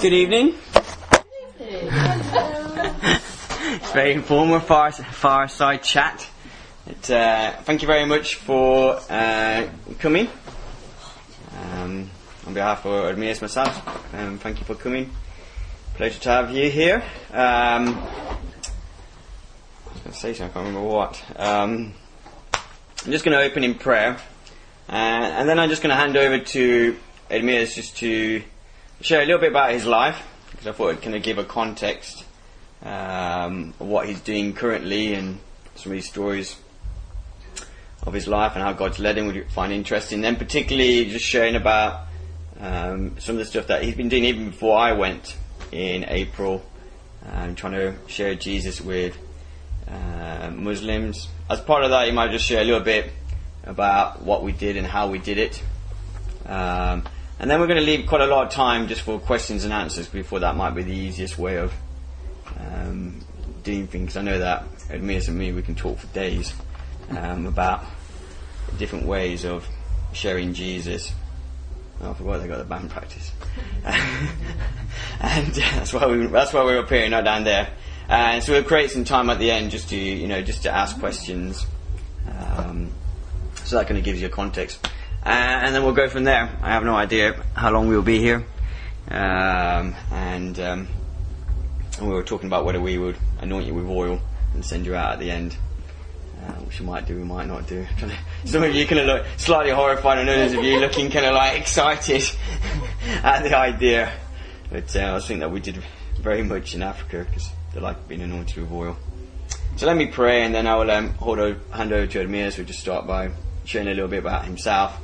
Good evening. it's very informal, far, fireside chat. It, uh, thank you very much for uh, coming. Um, on behalf of Ermias myself, um, thank you for coming. Pleasure to have you here. Um, I was going to say something, I can't remember what. Um, I'm just going to open in prayer, uh, and then I'm just going to hand over to Ermias just to share a little bit about his life, because I thought it kind of give a context um, of what he's doing currently and some of his stories of his life and how God's led him would you find interesting. Then particularly just sharing about um, some of the stuff that he's been doing even before I went in April, um, trying to share Jesus with uh, Muslims. As part of that, he might just share a little bit about what we did and how we did it. Um, and then we're going to leave quite a lot of time just for questions and answers before that might be the easiest way of um, doing things. I know that Ermias and me, we can talk for days um, about different ways of sharing Jesus. Oh, I forgot they got the band practice, and that's why we that's why we're up here, not down there. And so we'll create some time at the end just to you know just to ask questions. Um, so that kind of gives you a context, uh, and then we'll go from there. I have no idea how long we'll be here, um, and um, we were talking about whether we would anoint you with oil and send you out at the end. Uh, which we might do, we might not do. Some of you kind of look slightly horrified, and others of you looking kind of like excited at the idea. But uh, I thinking that we did very much in Africa because they like being anointed with oil. So let me pray, and then I will um, hold over, hand over to Ermias, who'll just start by sharing a little bit about himself,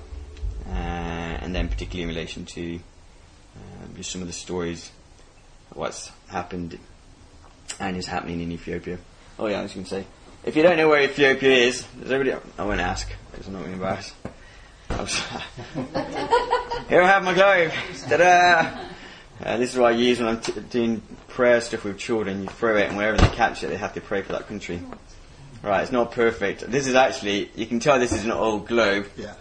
uh, and then particularly in relation to uh, just some of the stories, what's happened and is happening in Ethiopia. Oh yeah, I was going to say. If you don't know where Ethiopia is, does everybody? I won't ask because I'm not going to. Here I have my globe. Ta-da! Uh, this is what I use when I'm t- doing prayer stuff with children. You throw it, and wherever they catch it, they have to pray for that country. Right, it's not perfect. This is actually, you can tell this is an old globe. Yeah.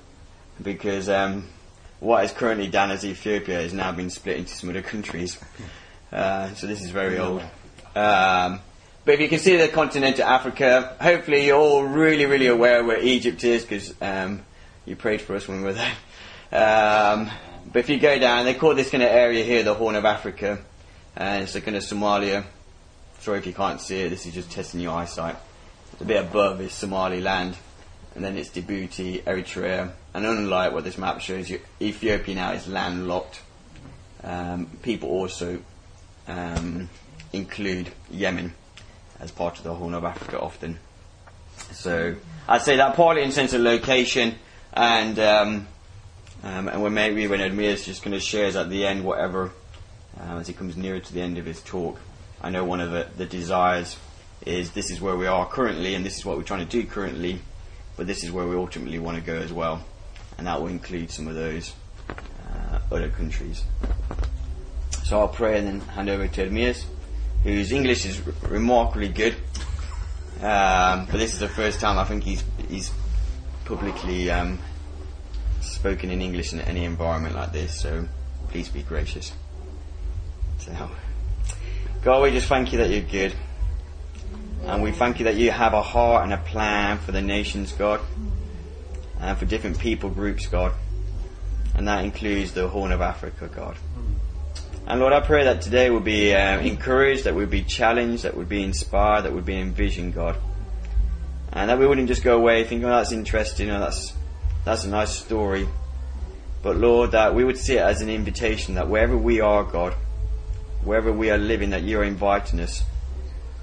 Because um, what is currently down as Ethiopia has now been split into some other countries. Uh, so this is very old. Um, but if you consider the continent of Africa, hopefully you're all really, really aware where Egypt is because um, you prayed for us when we were there. Um, but if you go down, they call this kind of area here the Horn of Africa, and it's a kind of Somalia. Sorry if you can't see it. This is just testing your eyesight. A bit above is Somaliland, and then it's Djibouti, Eritrea, and unlike what this map shows you, Ethiopia now is landlocked. Um, people also um, include Yemen as part of the Horn of Africa often. So I'd say that partly in sense of location and um, um, and when maybe when Ermias just going to shares at the end whatever um, as he comes nearer to the end of his talk. I know one of the, the desires is this is where we are currently and this is what we're trying to do currently, but this is where we ultimately want to go as well, and that will include some of those uh, other countries. So I'll pray and then hand over to Ermias whose English is r- remarkably good. Um, but this is the first time I think he's he's publicly um, spoken in English in any environment like this. So please be gracious. So, God, we just thank you that you're good, and we thank you that you have a heart and a plan for the nations, God, and for different people groups, God, and that includes the Horn of Africa, God. And Lord, I pray that today we'll be uh, encouraged, that we'll be challenged, that we'll be inspired, that we'll be envisioned, God. And that we wouldn't just go away thinking, oh, that's interesting, or that's, that's a nice story. But Lord, that we would see it as an invitation that wherever we are, God, wherever we are living, that you are inviting us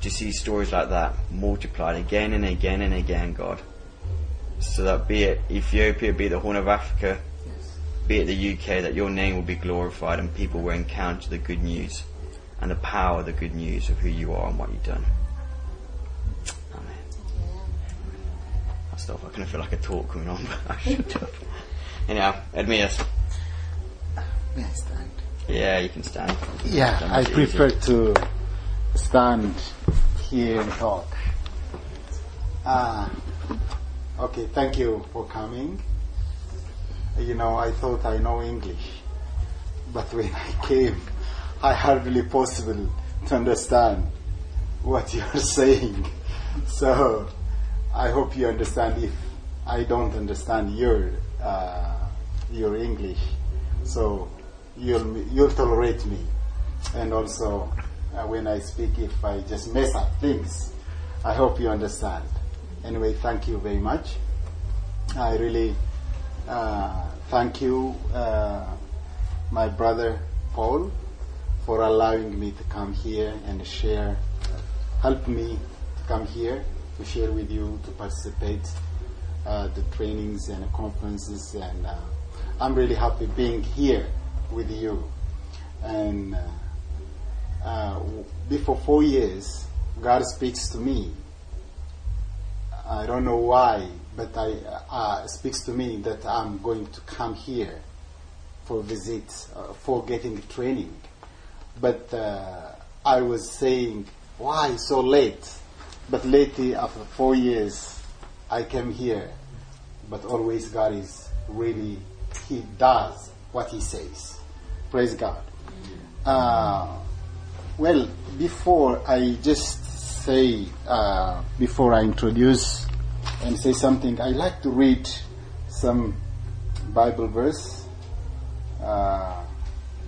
to see stories like that multiplied again and again and again, God. So that be it Ethiopia, be it the Horn of Africa, be it the UK, that your name will be glorified and people will encounter the good news and the power of the good news of who you are and what you've done. Amen. I'll stop. I kind of feel like a talk coming on, but I should stop. Anyhow, Ermias. May I stand? Yeah, you can stand. Yeah, I prefer easier. to stand here and talk. Ah, okay, thank you for coming. You know, I thought I know English, but when I came, I hardly possible to understand what you are saying. So I hope you understand if I don't understand your uh, your English. So you'll you'll tolerate me, and also uh, when I speak, if I just mess up things, I hope you understand. Anyway, thank you very much. I really uh, thank you, uh, my brother Paul, for allowing me to come here and share, help me to come here to share with you, to participate uh, the trainings and conferences, and uh, I'm really happy being here with you. And uh, before four years, God speaks to me. I don't know why, but I uh, speaks to me that I'm going to come here for visit, uh, for getting training. But uh, I was saying, why so late? But lately, after four years, I came here. But always God is really, He does what He says. Praise God. Uh, well, before I just say, uh, before I introduce and say something, I like to read some Bible verse. Uh,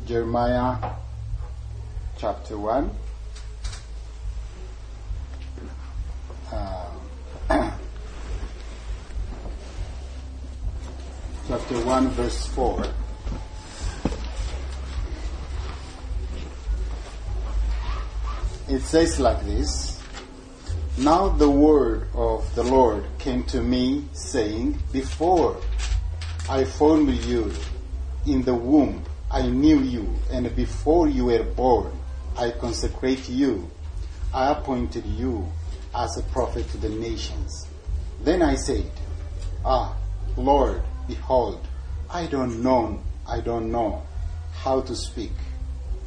Jeremiah chapter 1. Uh, chapter 1, verse 4. It says like this Now the word of the Lord came to me, saying, Before I formed you in the womb, I knew you, and before you were born, I consecrate you. I appointed you as a prophet to the nations. Then I said, Ah, Lord, behold, I don't know, I don't know how to speak,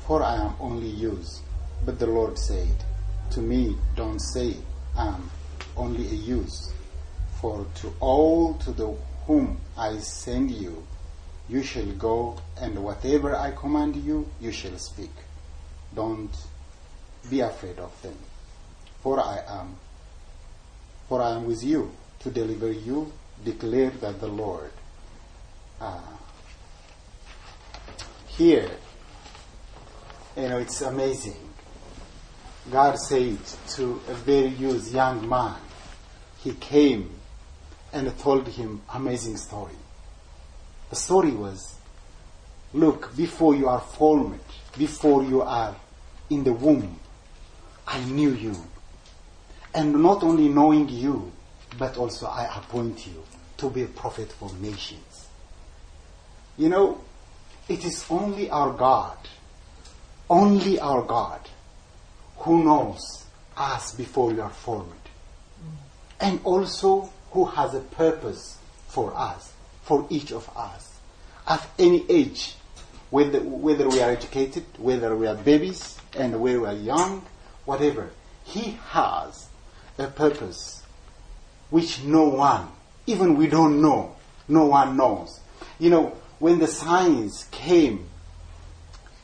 for I am only used. But the Lord said, To me, don't say, I am only a youth. For to all to the whom I send you, you shall go, and whatever I command you, you shall speak. Don't be afraid of them, for I am, for I am with you to deliver you. Declare that the Lord. Uh, here, you know, it's amazing. God said to a very youth young man, he came and told him amazing story. The story was, look, before you are formed, before you are in the womb, I knew you. And not only knowing you, but also I appoint you to be a prophet for nations. You know, it is only our God, only our God, who knows us before we are formed. And also who has a purpose for us, for each of us. At any age, whether, whether we are educated, whether we are babies, and whether we are young, whatever, He has a purpose which no one, even we don't know, no one knows. You know, when the science came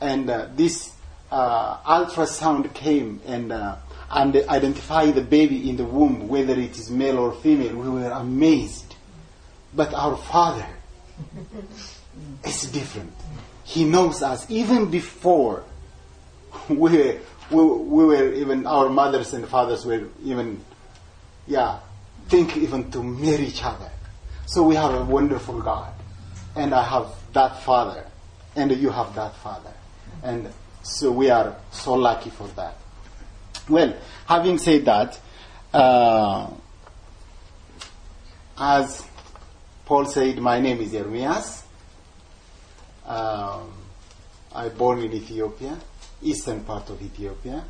and uh, this ultrasound came and uh, and identify the baby in the womb, whether it is male or female, we were amazed. But our Father is different. He knows us even before we were, we, we were even our mothers and fathers were even, yeah, think even to marry each other. So we have a wonderful God, and I have that Father, and you have that Father, and so we are so lucky for that. Well, having said that, uh, as Paul said, my name is Jeremias. Um, I born in Ethiopia, eastern part of Ethiopia,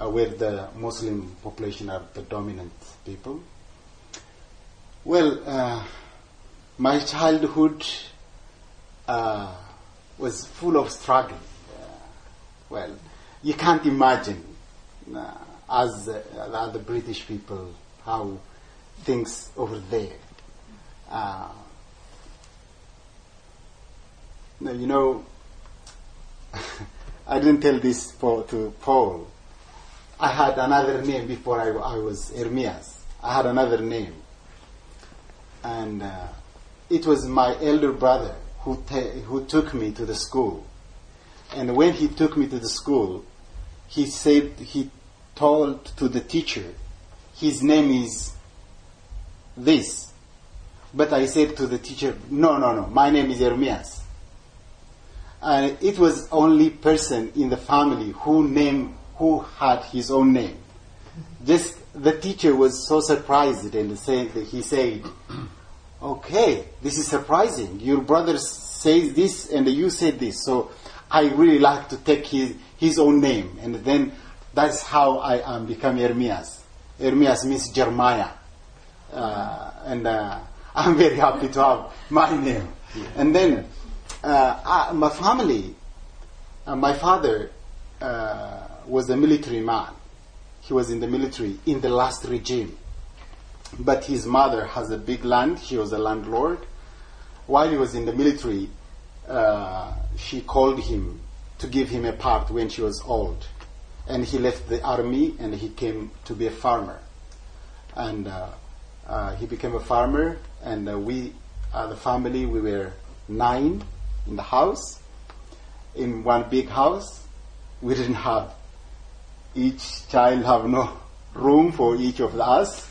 uh, where the Muslim population are the dominant people. Well, uh, my childhood uh, was full of struggle. Well, you can't imagine uh, as uh, the British people how things over there. Uh, you know, I didn't tell this for, to Paul. I had another name before I, I was Ermias. I had another name. And uh, it was my elder brother who, who took me to the school. And when he took me to the school, he said, he told to the teacher, his name is this. But I said to the teacher, no, no, no, my name is Ermias. And it was only person in the family who name, who had his own name. Just the teacher was so surprised and that he said, okay, this is surprising. Your brother says this and you said this. So I really like to take his, his own name. And then that's how I um, become Ermias. Ermias means Jeremiah. Uh, and uh, I'm very happy to have my name. And then uh, my family, uh, my father uh, was a military man. He was in the military in the last regime. But his mother has a big land. She was a landlord. While he was in the military, uh, she called him to give him a part when she was old. And he left the army and he came to be a farmer. And uh, uh, he became a farmer, and uh, we, uh, the family, we were nine in the house, in one big house. We didn't have each child have no room for each of us,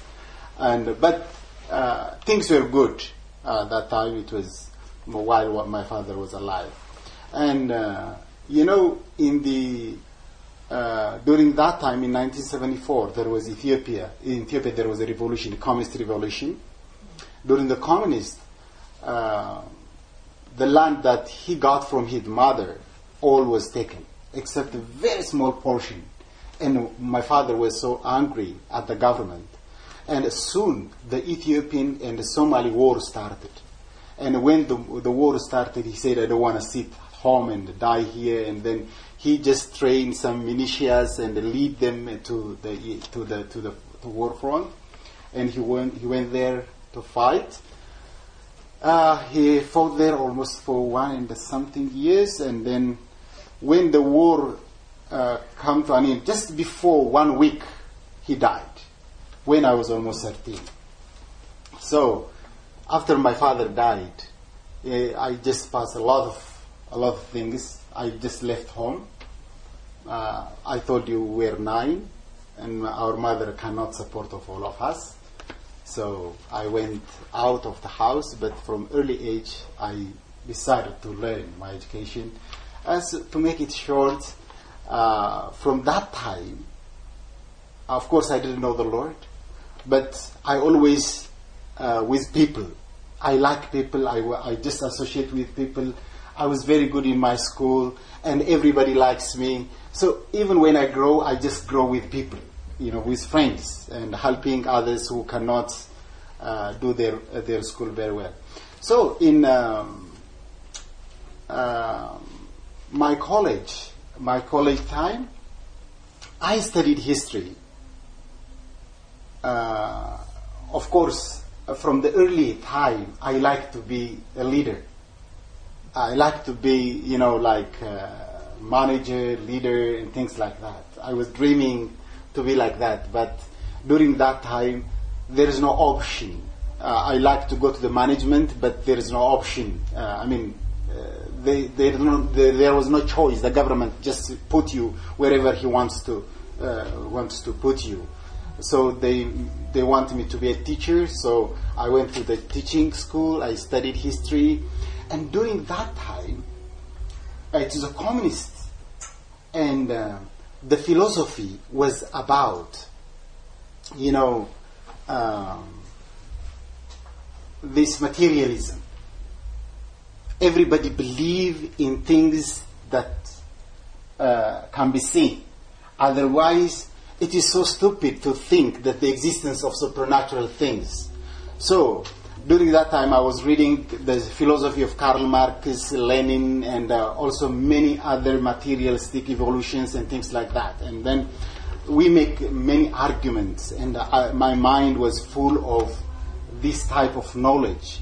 and but uh, things were good uh, that time. It was while my father was alive, and uh, you know, in the uh, during that time in 1974, there was Ethiopia. In Ethiopia, there was a revolution, a communist revolution. During the communist, uh, the land that he got from his mother, all was taken, except a very small portion. And my father was so angry at the government. And soon, the Ethiopian and the Somali war started. And when the, the war started, he said, I don't want to sit home and die here. And then he just trained some militias and lead them to the to the to the to war front, and he went he went there to fight. Uh, he fought there almost for one and something years, and then when the war uh, come to an end, just before one week, he died. When I was almost thirteen. So, after my father died, uh, I just passed a lot of a lot of things. I just left home uh, I told you we're nine, and our mother cannot support of all of us. So I went out of the house, but from early age I decided to learn my education. As to make it short, uh, from that time, of course I didn't know the Lord, but I always uh, with people. I like people. I, I just associate with people. I was very good in my school, and everybody likes me. So even when I grow, I just grow with people, you know, with friends and helping others who cannot uh, do their their school very well. So in um, uh, my college, my college time, I studied history. Uh, of course, from the early time, I like to be a leader. I like to be, you know, like uh, manager, leader, and things like that. I was dreaming to be like that, but during that time, there is no option. Uh, I like to go to the management, but there is no option. Uh, I mean, uh, they, they no, they, there was no choice. The government just put you wherever he wants to uh, wants to put you. So they they want me to be a teacher. So I went to the teaching school. I studied history, and during that time, it is a communist and uh, the philosophy was about, you know, um, this materialism. Everybody believe in things that uh, can be seen. Otherwise, it is so stupid to think that the existence of supernatural things. So, during that time, I was reading the philosophy of Karl Marx, Lenin, and uh, also many other materialistic evolutions and things like that. And then we make many arguments, and uh, my mind was full of this type of knowledge.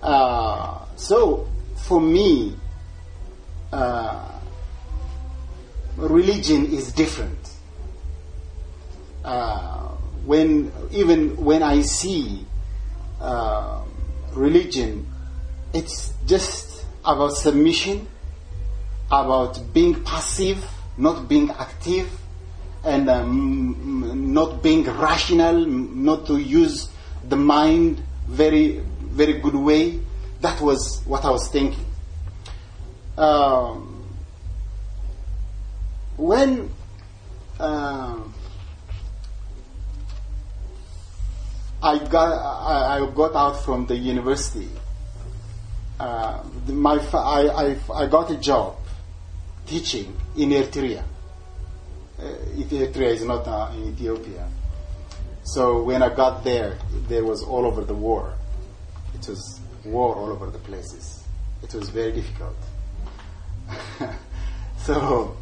Uh, so, for me, uh, religion is different. Uh, when even when I see uh, religion, it's just about submission, about being passive, not being active, and um, not being rational, not to use the mind very very good way. That was what I was thinking. Um, when uh, I got I, I, got out from the university, uh, my I, I, I got a job teaching in Eritrea. Uh, Eritrea is not uh, in Ethiopia. So when I got there, there was all over the war. It was war all over the places. It was very difficult. so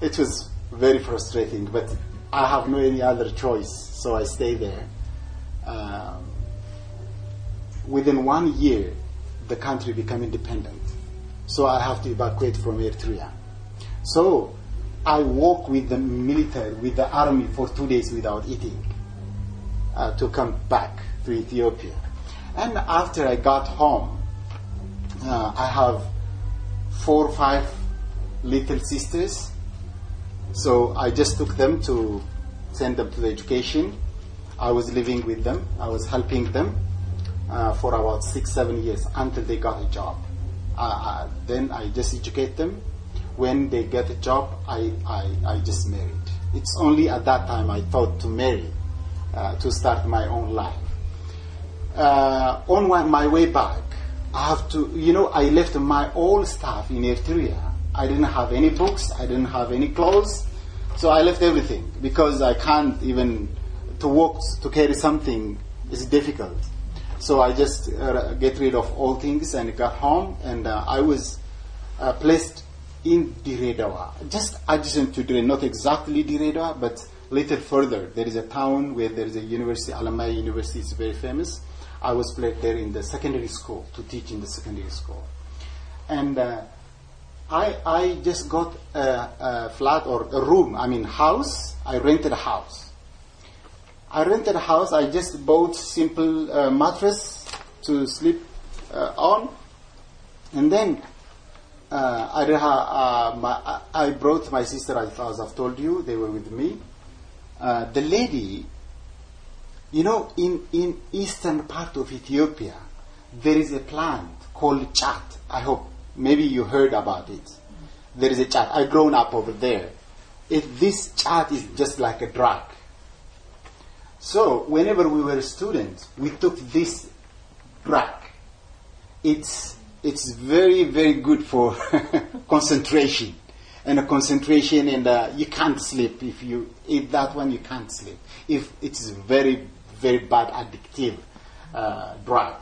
it was very frustrating, but I have no any other choice, so I stay there. Um, within one year, the country became independent, so I have to evacuate from Eritrea. So I walk with the military, with the army for two days without eating uh, to come back to Ethiopia. And after I got home, uh, I have four or five little sisters so I just took them to send them to the education. I was living with them. I was helping them uh, for about six, seven years until they got a job. Uh, uh, then I just educate them. When they get a job, I, I, I just married. It's only at that time I thought to marry, uh, to start my own life. Uh, on my, my way back, I have to, you know, I left my old stuff in Eritrea I didn't have any books, I didn't have any clothes, so I left everything because I can't even to walk to carry something is difficult. So I just uh, get rid of all things and got home, and uh, I was uh, placed in Dire Dawa, just adjacent to Dire, not exactly Dire Dawa, but little further. There is a town where there is a university, Alemaya University is very famous. I was placed there in the secondary school to teach in the secondary school, and uh, I, I just got a, a, flat or a room, I mean house. I rented a house. I rented a house. I just bought simple uh, mattress to sleep uh, on, and then uh, I, uh, my, I brought my sister. As I've told you, they were with me. Uh, the lady, you know, in in eastern part of Ethiopia, there is a plant called chat. I hope Maybe you heard about it. There is a chat. I grown up over there. If this chat is just like a drug. So whenever we were students, we took this drug. It's it's very very good for concentration and a concentration and uh, you can't sleep if you eat that one you can't sleep if it's very very bad addictive uh, drug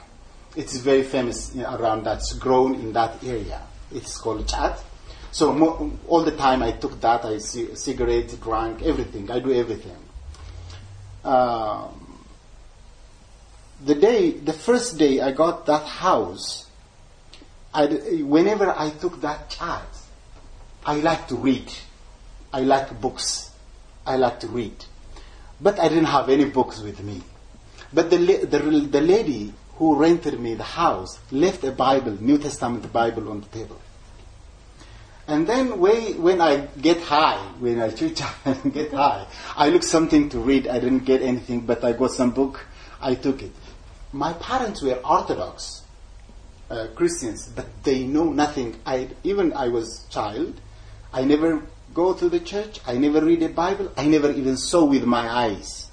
it's very famous around that's grown in that area. It's called chat. So mo- all the time I took that. I c- cigarette, drank, everything. I do everything. Um, the day, the first day I got that house, I, whenever I took that chat, I like to read. I like books. I like to read. But I didn't have any books with me. But the, the, the lady who rented me the house left a Bible, New Testament Bible, on the table. And then when I get high, when I up and get high, I look something to read. I didn't get anything, but I got some book. I took it. My parents were Orthodox uh, Christians, but they know nothing. I even I was child. I never go to the church. I never read a Bible. I never even saw with my eyes,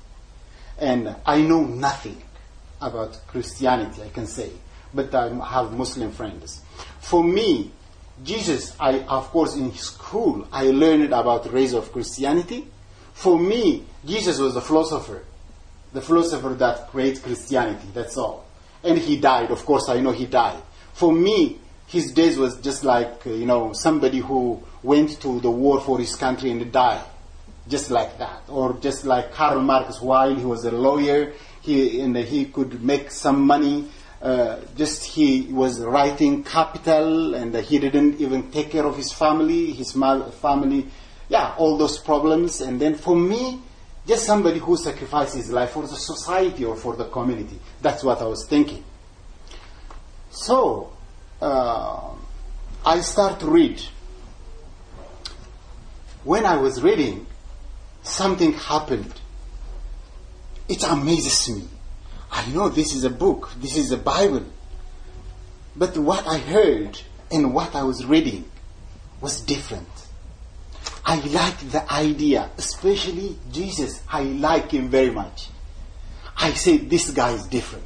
and I know nothing about Christianity, I can say, but I have Muslim friends. For me, Jesus, I of course in school I learned about the rise of Christianity. For me, Jesus was a philosopher, the philosopher that created Christianity. That's all. And he died. Of course, I know he died. For me, his days was just like uh, you know somebody who went to the war for his country and died, just like that. Or just like Karl Marx, while he was a lawyer, he and he could make some money. Uh, just he was writing capital, and he didn't even take care of his family. His family yeah, all those problems. And then for me, just somebody who sacrifices his life for the society or for the community. That's what I was thinking. So, uh, I start to read. When I was reading, something happened. It amazes me. I know this is a book, this is a Bible. But what I heard and what I was reading was different. I like the idea, especially Jesus. I like him very much. I say this guy is different.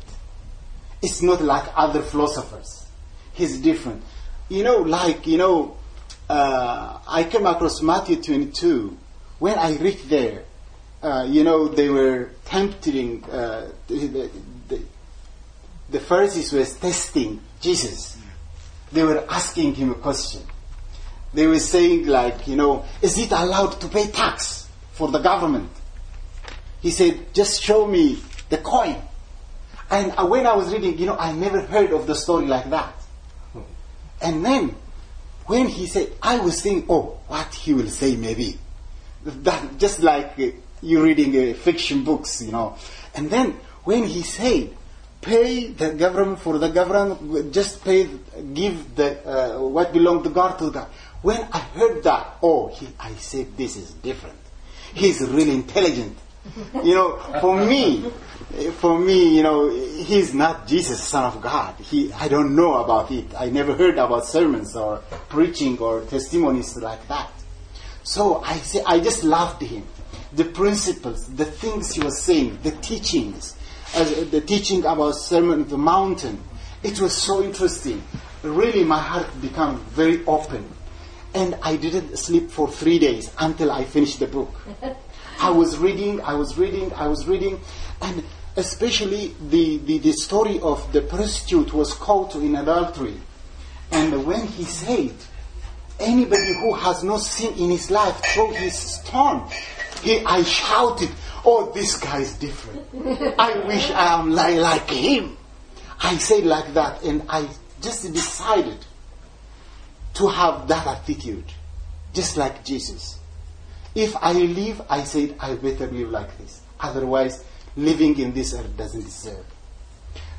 It's not like other philosophers. He's different. You know, like, you know, uh, I came across Matthew 22. When I read there, uh, you know, they were tempting, uh, the, the, the Pharisees were testing Jesus. They were asking him a question. They were saying, like, you know, is it allowed to pay tax for the government? He said, just show me the coin. And uh, when I was reading, you know, I never heard of the story like that. And then, when he said, I was thinking, oh, what he will say maybe. That, just like uh, you reading uh, fiction books, you know. And then, when he said, pay the government for the government, just pay, give the, uh, what belongs to God to God. When I heard that, oh, he, I said, this is different. He's really intelligent. you know, for me, for me, you know, he's not Jesus, Son of God. He, I don't know about it. I never heard about sermons or preaching or testimonies like that. So I say, I just loved him. The principles, the things he was saying, the teachings, uh, the teaching about Sermon of the Mountain. It was so interesting. Really, my heart became very open. And I didn't sleep for three days until I finished the book. I was reading, I was reading, I was reading, and especially the, the, the story of the prostitute was caught in adultery. And when he said, anybody who has no sin in his life, throw his stone. He, I shouted, oh, this guy is different. I wish I am like, like him. I said like that, and I just decided to have that attitude, just like Jesus. If I live, I said, I better live like this. Otherwise, living in this earth doesn't deserve.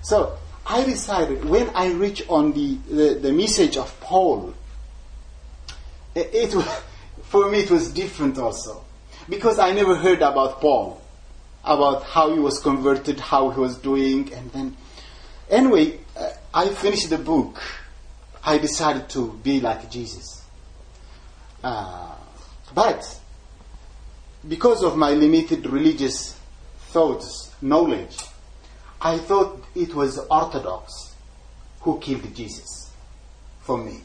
So, I decided when I reach on the, the, the message of Paul, it, it for me it was different also. Because I never heard about Paul, about how he was converted, how he was doing, and then, anyway, uh, I finished the book I decided to be like Jesus. Uh, but because of my limited religious thoughts, knowledge, I thought it was Orthodox who killed Jesus for me.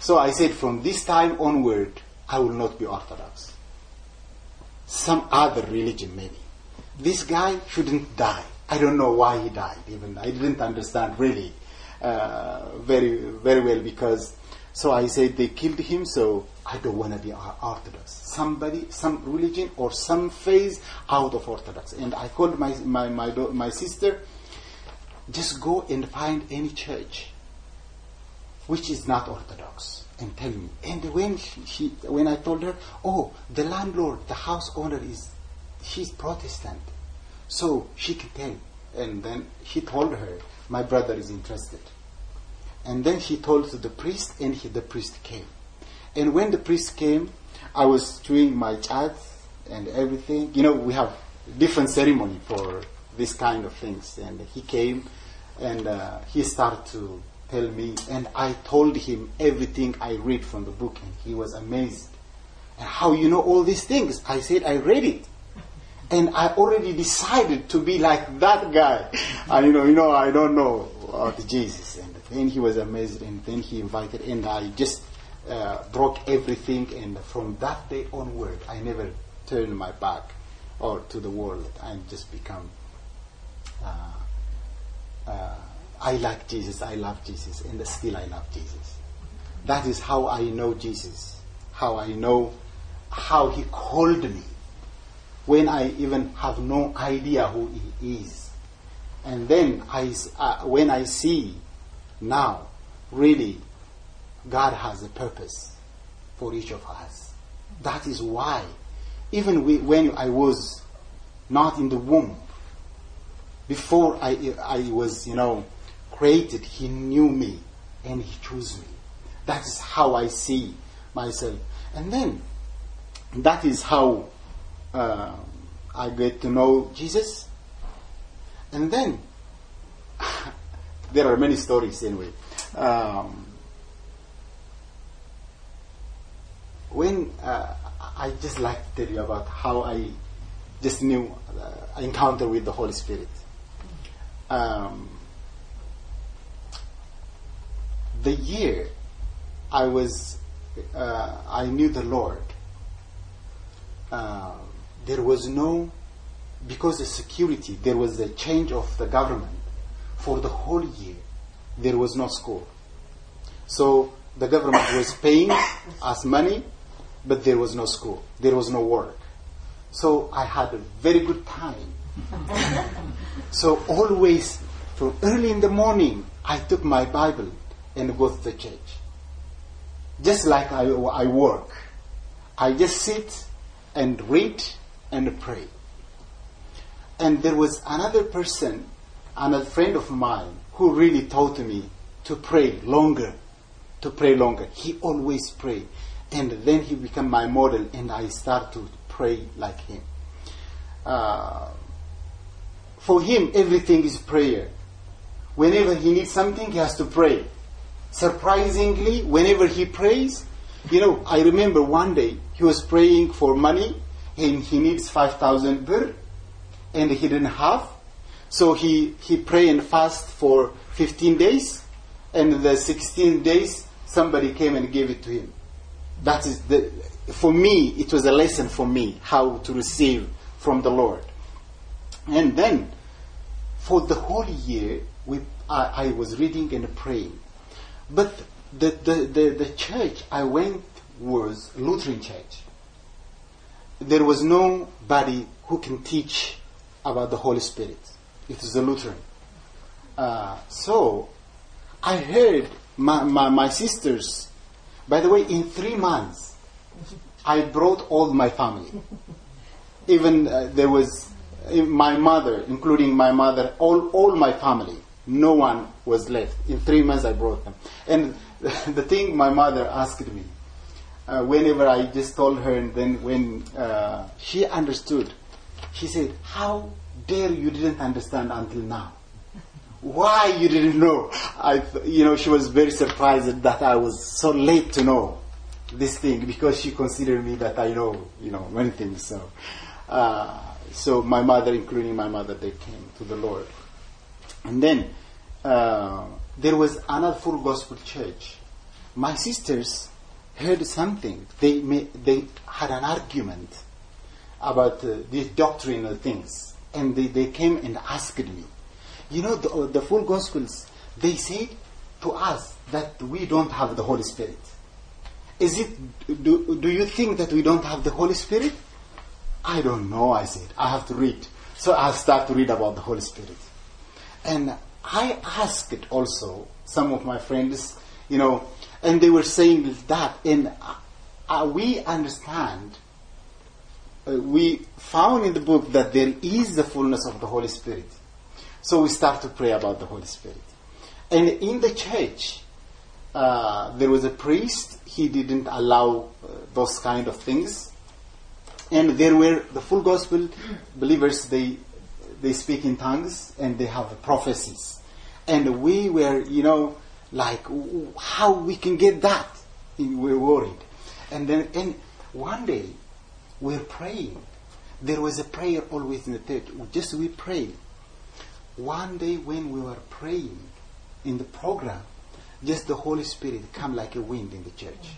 So I said, from this time onward, I will not be Orthodox. Some other religion, maybe. This guy shouldn't die. I don't know why he died, even. I didn't understand really uh, very very well because so I said they killed him, so I don't want to be Orthodox. Somebody, some religion or some phase out of Orthodox. And I called my my my, my sister. Just go and find any church which is not Orthodox and tell me. And when she, she when I told her, oh, the landlord, the house owner is she's Protestant, so she can tell. And then he told her my brother is interested. And then he told to the priest, and he, the priest came. And when the priest came, I was doing my chat and everything. You know, we have different ceremony for this kind of things. And he came, and uh, he started to tell me, and I told him everything I read from the book, and he was amazed. And how you know all these things? I said, I read it and I already decided to be like that guy. And you know, you know, I don't know about Jesus. And then he was amazed, and then he invited, and I just uh, broke everything. And from that day onward, I never turned my back or to the world. I just become. Uh, uh, I like Jesus. I love Jesus, and still I love Jesus. That is how I know Jesus. How I know how He called me when I even have no idea who he is. And then I, uh, when I see now, really, God has a purpose for each of us. That is why, even we, when I was not in the womb, before I, I was, you know, created, He knew me and He chose me. That is how I see myself. And then, that is how uh, I get to know Jesus. And then, there are many stories anyway. Um, when uh, I just like to tell you about how I just knew uh, encounter with the Holy Spirit. Um, the year I was, uh, I knew the Lord. Uh, there was no, because of security, there was a change of the government. For the whole year, there was no school. So the government was paying us money, but there was no school. There was no work. So I had a very good time. so always, from early in the morning, I took my Bible and go to the church. Just like I, I work. I just sit and read and pray. And there was another person, another friend of mine, who really taught me to pray longer, to pray longer. He always prayed. And then he became my model, and I start to pray like him. Uh, for him, everything is prayer. Whenever he needs something, he has to pray. Surprisingly, whenever he prays, you know, I remember one day he was praying for money, and he needs 5,000 birr, and he didn't have. So he, he prayed and fast for 15 days, and the 16 days, somebody came and gave it to him. That is the, for me, it was a lesson for me how to receive from the Lord. And then, for the whole year, we, I, I was reading and praying. But the, the, the, the church I went was Lutheran church. There was nobody who can teach about the Holy Spirit. It is a Lutheran. Uh, so, I heard my, my, my sisters by the way, in three months, I brought all my family. Even uh, there was my mother, including my mother, all, all my family. No one was left. In three months, I brought them. And the thing my mother asked me, uh, whenever I just told her, and then when uh, she understood, she said, How dare you didn't understand until now? why you didn't know? I, you know, she was very surprised that I was so late to know this thing because she considered me that I know, you know, many things. So, uh, so my mother, including my mother, they came to the Lord. And then uh, there was another full gospel church. My sisters heard something. They they had an argument about uh, these doctrinal things, and they, they came and asked me you know, the, the full Gospels, they say to us that we don't have the Holy Spirit. Is it, do, do you think that we don't have the Holy Spirit? I don't know, I said. I have to read. So I start to read about the Holy Spirit. And I asked also some of my friends, you know, and they were saying that, and uh, we understand, uh, we found in the book that there is the fullness of the Holy Spirit. So we start to pray about the Holy Spirit. And in the church, uh, there was a priest. He didn't allow uh, those kind of things. And there were the full gospel believers. They they speak in tongues and they have prophecies. And we were, you know, like how we can get that. We were worried. And then, and one day, we're praying. There was a prayer always in the church. Just we pray. one day when we were praying in the program, just the Holy Spirit come like a wind in the church.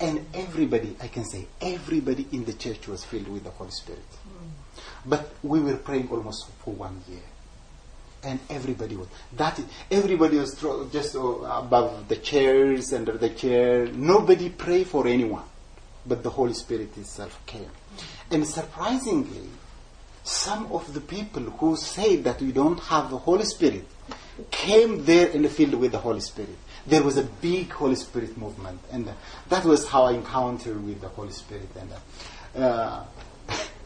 And everybody, I can say, everybody in the church was filled with the Holy Spirit. But we were praying almost for one year. And everybody was that. Everybody was just uh, above the chairs, under the chair. Nobody prayed for anyone, but the Holy Spirit itself came. And surprisingly, some of the people who say that we don't have the Holy Spirit, came there in the field with the Holy Spirit. There was a big Holy Spirit movement, and that was how I encountered with the Holy Spirit. And uh,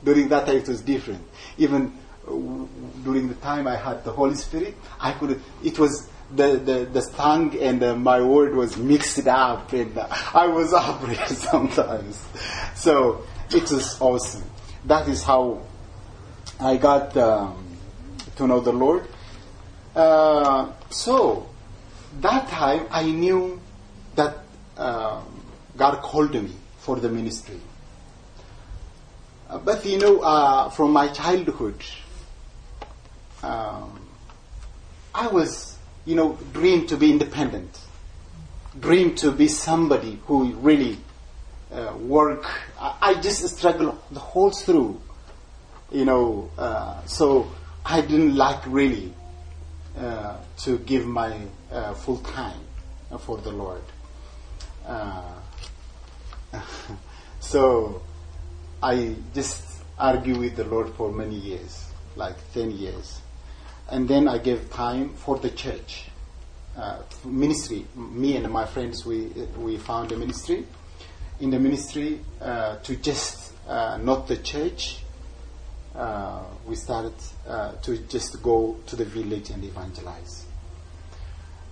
during that time, it was different. Even uh, during the time I had the Holy Spirit, I could. It was the, the, the tongue and uh, my word was mixed up and I was afraid sometimes. So it was awesome. That is how I got um, to know the Lord. Uh, so that time I knew that um, God called me for the ministry. Uh, but you know, uh, from my childhood, um, I was, you know, dreamed to be independent, dreamed to be somebody who really uh, work. I, I, just struggled the whole through, you know. Uh, so I didn't like really uh, to give my full time for the Lord. So I just argue with the Lord for many years, like 10 years. And then I gave time for the church. Uh, ministry. Me and my friends, we we found a ministry. In the ministry, uh, to just uh, not the church, uh, we started uh, to just go to the village and evangelize.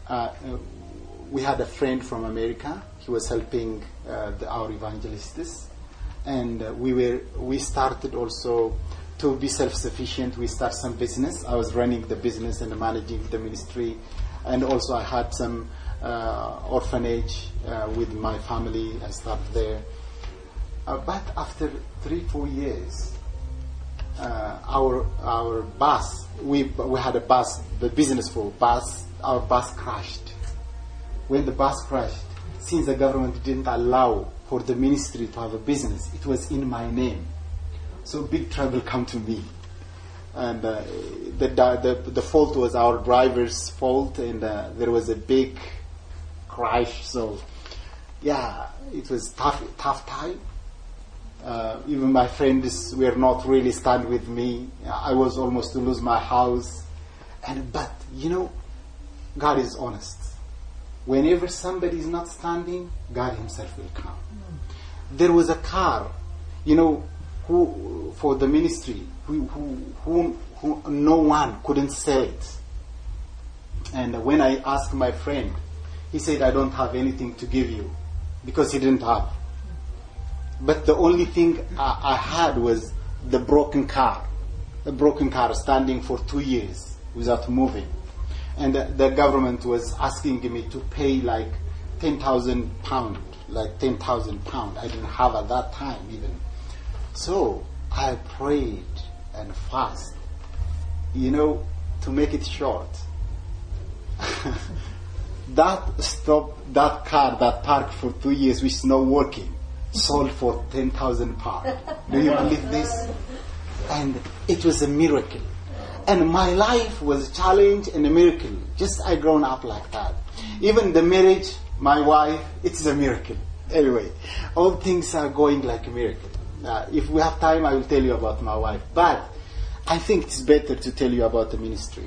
Uh, we had a friend from America. He was helping the, our evangelists, and we were we started also to be self-sufficient. We start some business. I was running the business and managing the ministry, and also I had some uh, orphanage uh, with my family. I started there. Uh, but after three, four years, uh, our our bus we we had a bus the business for bus our bus crashed when the bus crashed since the government didn't allow for the ministry to have a business it was in my name so big trouble come to me and uh, the, the the fault was our driver's fault and uh, there was a big crash so yeah it was tough tough time uh, even my friends were not really stand with me. I was almost to lose my house. And but you know, God is honest. Whenever somebody is not standing, God Himself will come. There was a car, you know, who for the ministry, who, who, who, who no one couldn't sell it. And when I asked my friend, he said, "I don't have anything to give you," because he didn't have. But the only thing I, I had was the broken car. A broken car standing for two years without moving. And the, the government was asking me to pay like 10,000 pound, like 10,000 pound. I didn't have at that time even. So I prayed and fasted. You know, to make it short, that stop, that car that parked for two years, which is not working, sold for 10,000 pounds. Do you believe this? And it was a miracle. And my life was a challenge and a miracle. Just I grown up like that. Even the marriage, my wife, it's a miracle. Anyway, all things are going like a miracle. Uh, if we have time, I will tell you about my wife. But I think it's better to tell you about the ministry.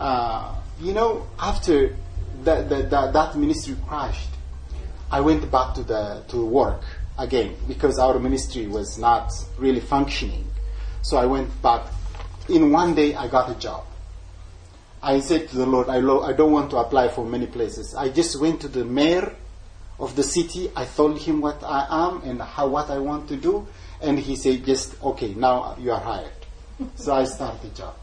Uh, you know, after that, that, that ministry crashed, I went back to the to work again because our ministry was not really functioning. So I went back. In one day, I got a job. I said to the Lord, I, lo- I don't want to apply for many places. I just went to the mayor of the city. I told him what I am and how what I want to do, and he said, "Just okay, now you are hired." so I started the job.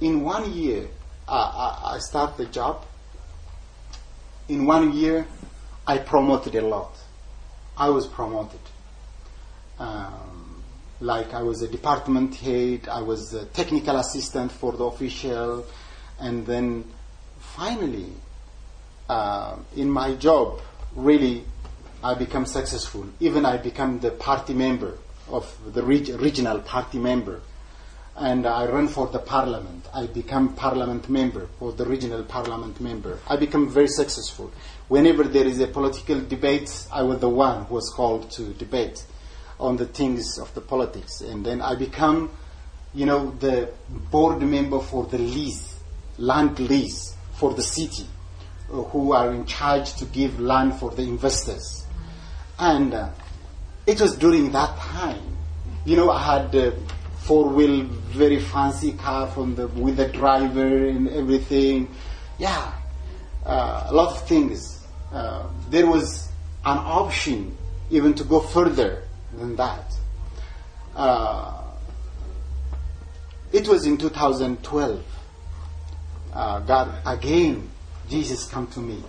In one year, uh, I, I started the job. In one year, I promoted a lot. I was promoted. Um, like I was a department head, I was a technical assistant for the official, and then finally, uh, in my job, really, I become successful. Even I become the party member of the reg- regional party member and I run for the parliament. I become parliament member or the regional parliament member. I become very successful. Whenever there is a political debate, I was the one who was called to debate on the things of the politics. And then I become, you know, the board member for the lease. Land lease for the city, uh, who are in charge to give land for the investors. And uh, it was during that time. You know, I had a four wheel, very fancy car from the, with the driver and everything. Yeah, uh, a lot of things. Uh, there was an option even to go further than that. Uh, it was in 2012. Uh, God again, Jesus come to me.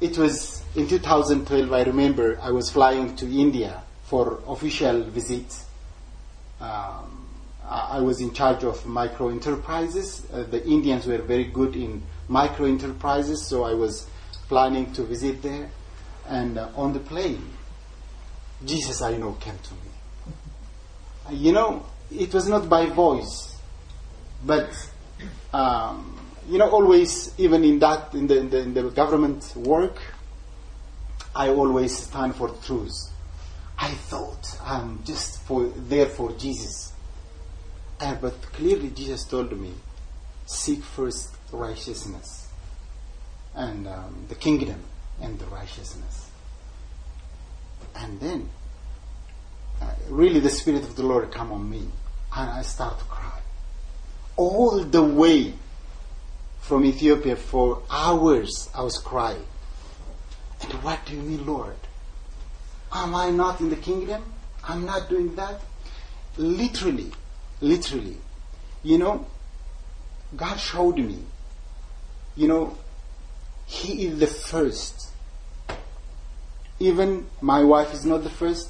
It was in 2012. I remember I was flying to India for official visit. Um, I was in charge of micro enterprises. Uh, the Indians were very good in micro enterprises, so I was planning to visit there. And uh, on the plane, Jesus, I know, came to me. You know, it was not by voice, but um, you know, always, even in that, in the, in the, in the government work, I always stand for truth. I thought I'm just for there for Jesus, Uh, but clearly Jesus told me, seek first righteousness and um, the kingdom and the righteousness, and then uh, really the spirit of the Lord come on me, and I start to cry all the way from Ethiopia for hours. I was crying. And what do you mean, Lord? Am I not in the kingdom? I'm not doing that. Literally, literally, you know, God showed me. You know, He is the first. Even my wife is not the first.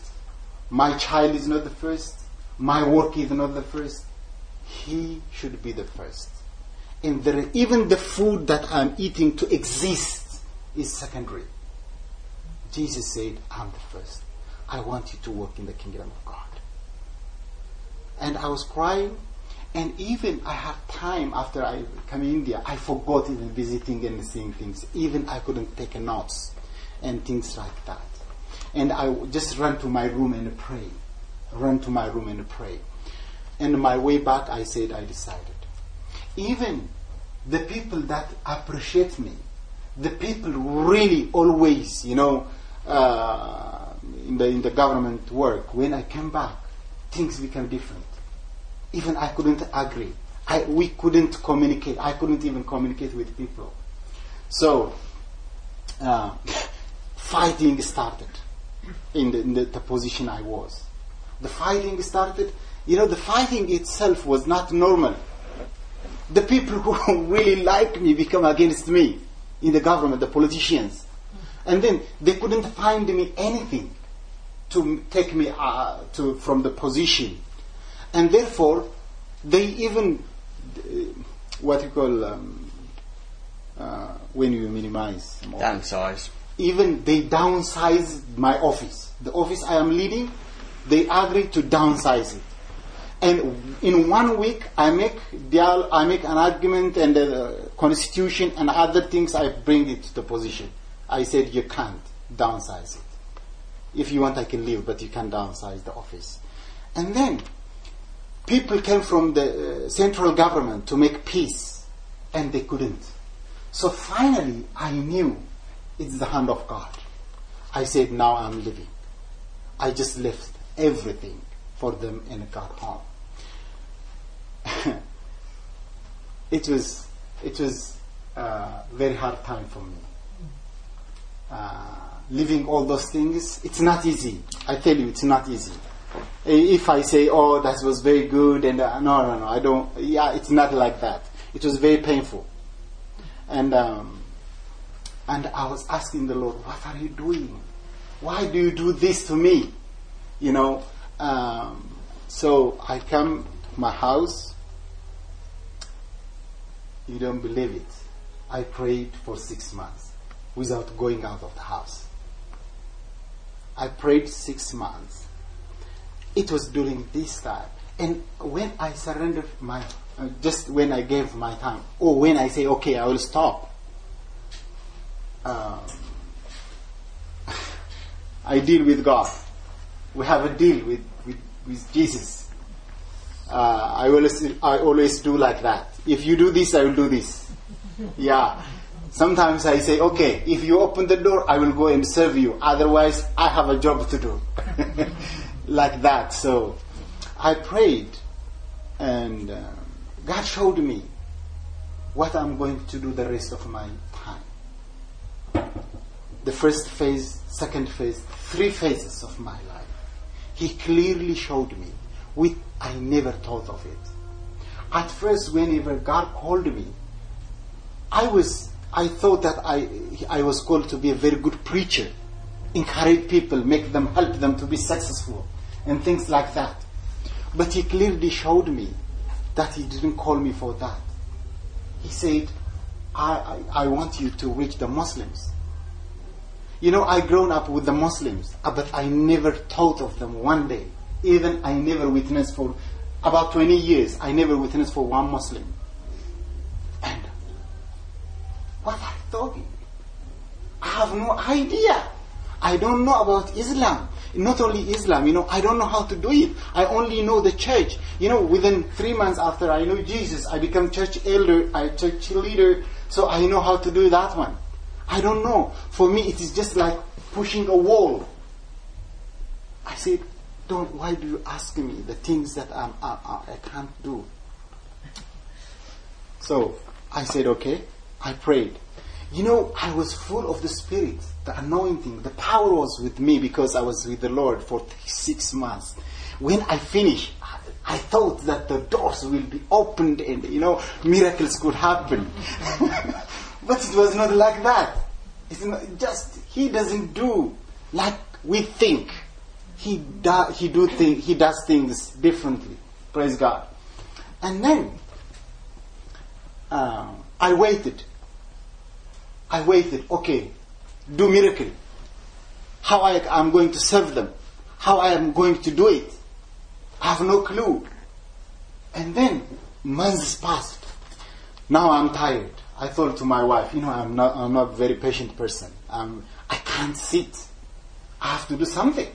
My child is not the first. My work is not the first. He should be the first. And there, even the food that I'm eating to exist is secondary. Jesus said, I'm the first. I want you to work in the kingdom of God. And I was crying, and even I had time after I came in India, I forgot even visiting and seeing things. Even I couldn't take notes and things like that. And I just ran to my room and pray. Run to my room and pray. And my way back, I said, I decided. Even the people that appreciate me, the people really always, you know, uh, in the in the government work, when I came back, things became different. Even I couldn't agree. I, we couldn't communicate. I couldn't even communicate with people. So, uh, fighting started in, the, in the, the position I was. The fighting started. You know, the fighting itself was not normal. The people who really liked me become against me in the government, the politicians. And then they couldn't find me anything to take me uh, to, from the position. And therefore, they even, uh, what you call, um, uh, when you minimize. Downsize. Even they downsized my office. The office I am leading, they agreed to downsize it. And in one week, I make I make an argument and the constitution and other things. I bring it to the position. I said you can't downsize it. If you want, I can leave, but you can downsize the office. And then people came from the uh, central government to make peace, and they couldn't. So finally, I knew it's the hand of God. I said, now I'm leaving. I just left everything for them and got home. it was it was a very hard time for me. Uh, living all those things, it's not easy. I tell you, it's not easy. If I say, "Oh, that was very good," and uh, no, no, no, I don't. Yeah, it's not like that. It was very painful, and um, and I was asking the Lord, "What are you doing? Why do you do this to me?" You know. Um, so I come to my house. You don't believe it. I prayed for six months without going out of the house. I prayed six months. It was during this time. And when I surrendered my, uh, just when I gave my time, or when I say, okay, I will stop, um, I deal with God. We have a deal with, with, with Jesus. Uh, I always I always do like that. If you do this, I will do this. Yeah. Sometimes I say, okay, if you open the door, I will go and serve you. Otherwise, I have a job to do. like that. So I prayed, and uh, God showed me what I'm going to do the rest of my time. The first phase, second phase, three phases of my life. He clearly showed me, I never thought of it. At first, whenever God called me, I was I thought that I I was called to be a very good preacher, encourage people, make them help them to be successful, and things like that. But he clearly showed me that he didn't call me for that. He said, I, I, I want you to reach the Muslims. You know, I grown up with the Muslims, but I never thought of them one day. Even I never witnessed for about 20 years, I never witnessed for one Muslim. And what I thought, I have no idea. I don't know about Islam. Not only Islam, you know, I don't know how to do it. I only know the church. You know, within three months after I know Jesus, I become church elder, I church leader, so I know how to do that one. I don't know. For me, it is just like pushing a wall. I said, don't, why do you ask me the things that I'm, I, I, can't do? So I said, okay. I prayed. You know, I was full of the Spirit, the anointing, the power was with me because I was with the Lord for six months. When I finished, I thought that the doors will be opened and, you know, miracles could happen. but it was not like that. It's not just, He doesn't do like we think. He, do, he, do thing, he does things differently. Praise God. And then, um, I waited. I waited. Okay, do miracle. How I am going to serve them. How I am going to do it. I have no clue. And then months passed. Now I'm tired. I thought to my wife, you know, I'm not, I'm not a very patient person. Um, I can't sit. I have to do something.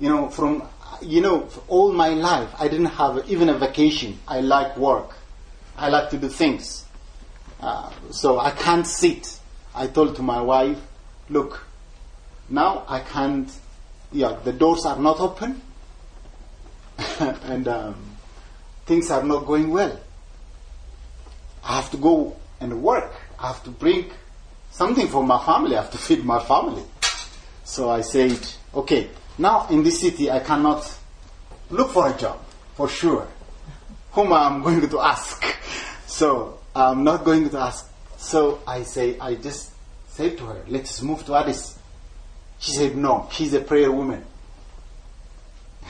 You know, from, you know, all my life, I didn't have even a vacation. I like work. I like to do things. Uh, so I can't sit. I told to my wife, look, now I can't, yeah, the doors are not open and um, things are not going well. I have to go and work. I have to bring something for my family. I have to feed my family. So I said, okay, now in this city I cannot look for a job, for sure. Whom I'm going to ask. So I'm not going to ask. So I say, I just said to her, let's move to Addis. She said, no, she's a prayer woman.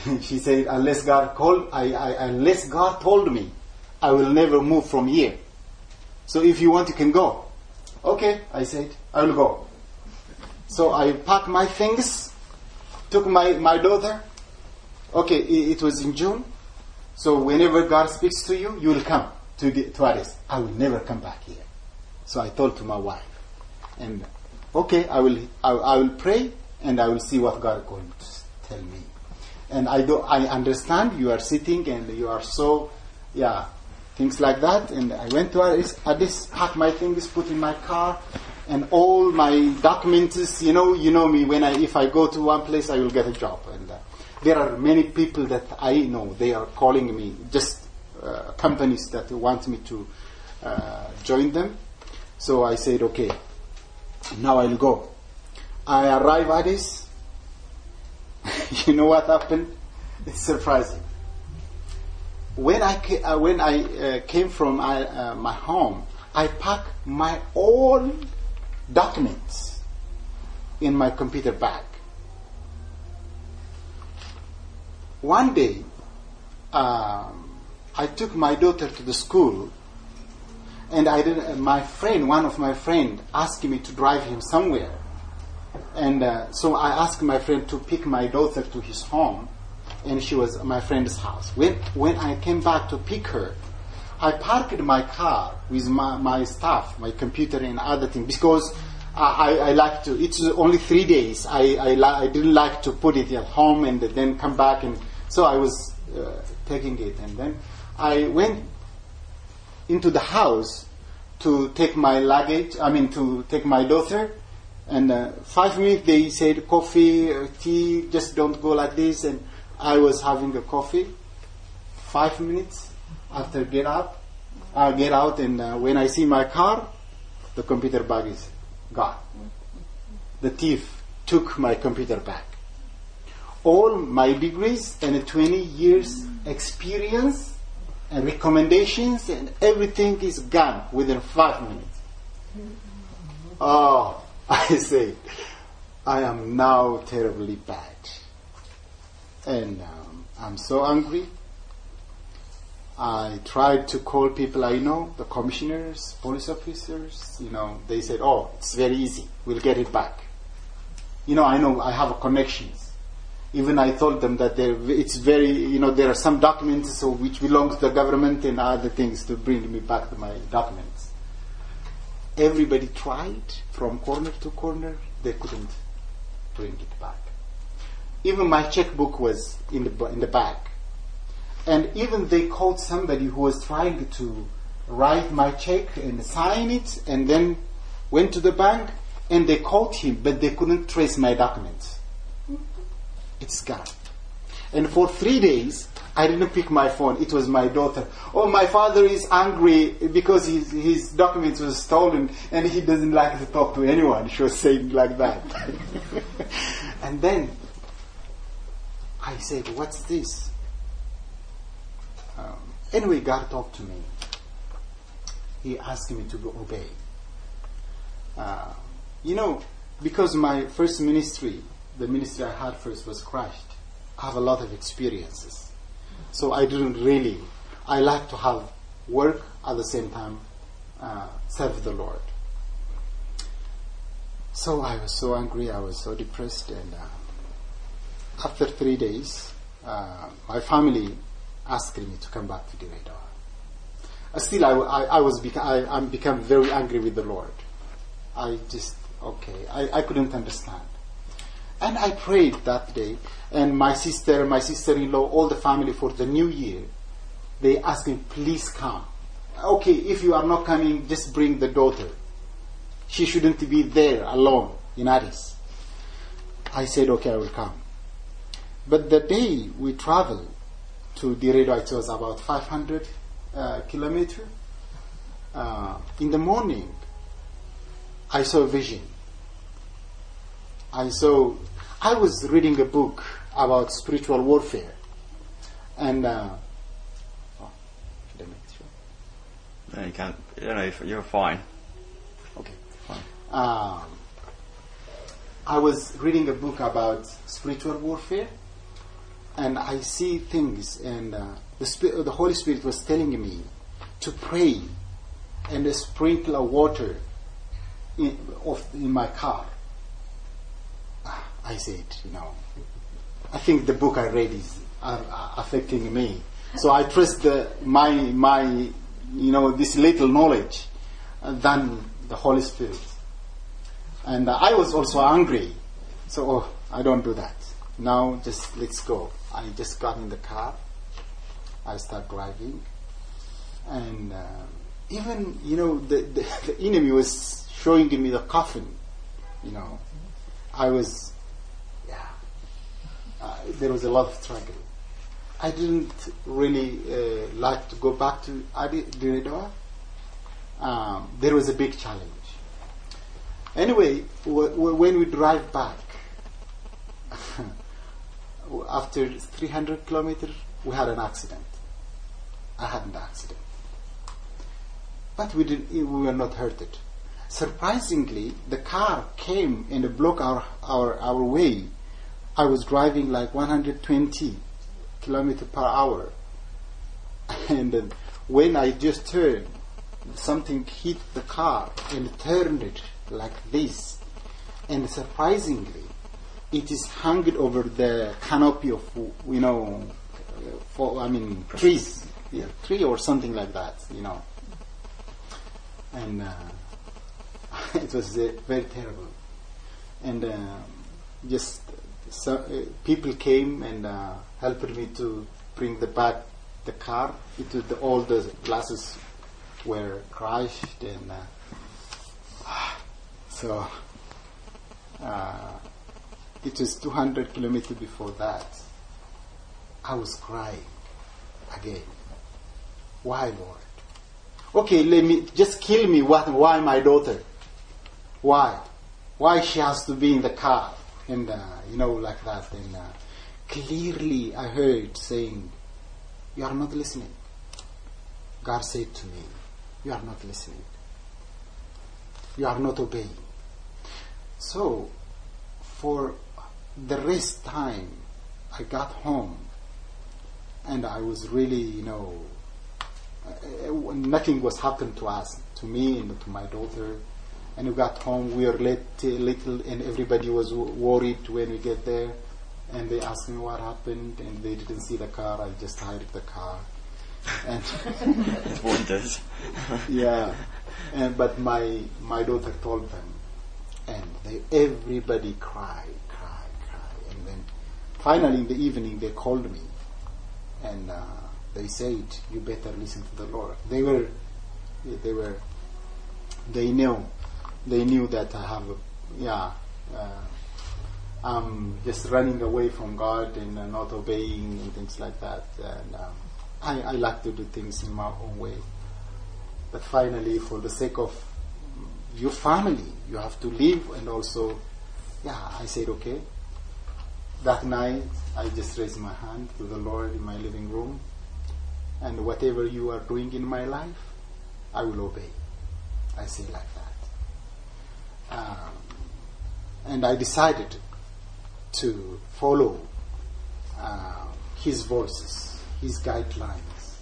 she said, unless God called, I, I, unless God told me, I will never move from here. So if you want, you can go. Okay, I said, I will go. So I packed my things, took my, my daughter. Okay, it, it was in June. So whenever God speaks to you, you will come to, the, to Addis. I will never come back here. So I told to my wife, and okay, I will, I, I will pray and I will see what God going to tell me. And I do, I understand you are sitting and you are so, yeah, things like that. And I went to Addis, Addis packed my things, put in my car, and all my documents. You know, you know me. When I, if I go to one place, I will get a job. And uh, there are many people that I know. They are calling me, just uh, companies that want me to uh, join them. So I said, okay, now I'll go. I arrive at this. you know what happened? It's surprising. When I ca- uh, when I uh, came from my, uh, my home, I packed my own documents in my computer bag. One day, um, I took my daughter to the school and I did, my friend, one of my friend, asked me to drive him somewhere. And uh, so I asked my friend to pick my daughter to his home, and she was my friend's house. When, when I came back to pick her, I parked my car with my, my stuff, my computer and other things, because I, I, like to, it's only three days. I, I, I didn't like to put it at home and then come back. And so I was uh, taking it. And then I went into the house to take my luggage, I mean, to take my daughter. And uh, five minutes they said, coffee, uh, tea, just don't go like this. And I was having a coffee. Five minutes after get up, I get out, and uh, when I see my car, the computer bag is gone. The thief took my computer back. All my degrees and 20 years experience and recommendations and everything is gone within five minutes. Oh, I say, I am now terribly bad. And um, I'm so angry. I tried to call people I know, the commissioners, police officers, you know, they said, oh, it's very easy. We'll get it back. You know, I know I have connections. Even I told them that it's very, you know, there are some documents so which belong to the government and other things to bring me back my documents. Everybody tried from corner to corner. They couldn't bring it back. Even my checkbook was in the, in the bag. And even they called somebody who was trying to write my check and sign it and then went to the bank and they called him, but they couldn't trace my documents. It's gone. And for three days, I didn't pick my phone. It was my daughter. Oh, my father is angry because his, his documents were stolen and he doesn't like to talk to anyone. She was saying like that. and then I said, What's this? Anyway, God talked to me. He asked me to obey. Uh, you know, because my first ministry, the ministry I had first was crushed, I have a lot of experiences. So I didn't really, I like to have work at the same time uh, serve the Lord. So I was so angry, I was so depressed, and uh, after three days, uh, my family asked me to come back to the radar. Uh, still, I, I, I was I, I'm become very angry with the Lord. I just okay, I, I couldn't understand. And I prayed that day, and my sister, my sister-in-law, all the family for the new year, they asked me, please come. Okay, if you are not coming, just bring the daughter. She shouldn't be there alone in Addis. I said, okay, I will come. But the day we traveled to Dire Dawa, it was about 500 uh, kilometers. Uh, in the morning, I saw a vision. I saw, I was reading a book about spiritual warfare. And, uh, oh, should I make sure? No, you can't. You know, you're fine. Okay. Fine. Um, I was reading a book about spiritual warfare, and I see things, and uh, the, Spi- the Holy Spirit was telling me to pray and sprinkle water in, in my car. I said, you know, I think the book I read is affecting me. So I trust the, my, my, you know, this little knowledge than the Holy Spirit. And I was also angry. So oh, I don't do that. Now just let's go. I just got in the car. I start driving. And uh, even, you know, the, the, the enemy was showing me the coffin. You know, I was, yeah, uh, there was a lot of struggle. I didn't really uh, like to go back to Adi Dire Dawa. Um, there was a big challenge. Anyway, when we drive back, after 300 kilometers, we had an accident. I had an accident. But we, didn't, we were not hurted. Surprisingly, the car came and blocked our, our, our way. I was driving like 120 kilometers per hour. And when I just turned, something hit the car and turned it like this. And surprisingly, it is hung over the canopy of, you know, for, I mean, trees, yeah, tree or something like that, you know. And uh, it was uh, very terrible. And uh, just so, uh, people came and uh, helped me to bring the back the car. It was the, all the glasses were crushed, and uh, so it was 200 kilometers before that. I was crying again. Why, Lord? Okay, let me just kill me. What? Why my daughter? Why? Why she has to be in the car? And uh, you know, like that. And uh, clearly, I heard saying, "You are not listening." God said to me, "You are not listening. You are not obeying." So, for the rest time, I got home, and I was really, you know, uh, nothing was happened to us, to me and to my daughter. And we got home, we were late, uh, little, and everybody was worried when we get there. And they asked me what happened, and they didn't see the car. I just hired the car. And Wonders. yeah, and but my my daughter told them, and they everybody cried, cried, cried, and then finally in the evening they called me, and uh, they said, "You better listen to the Lord." They were, they were, they knew, they knew that I have, a, yeah. Uh, I'm just running away from God and uh, not obeying and things like that. And um, I, I like to do things in my own way. But finally, for the sake of your family, you have to live. And also, yeah, I said, okay. That night, I just raised my hand to the Lord in my living room. And whatever you are doing in my life, I will obey. I say like that. Um, and I decided to follow uh, his voices, his guidelines,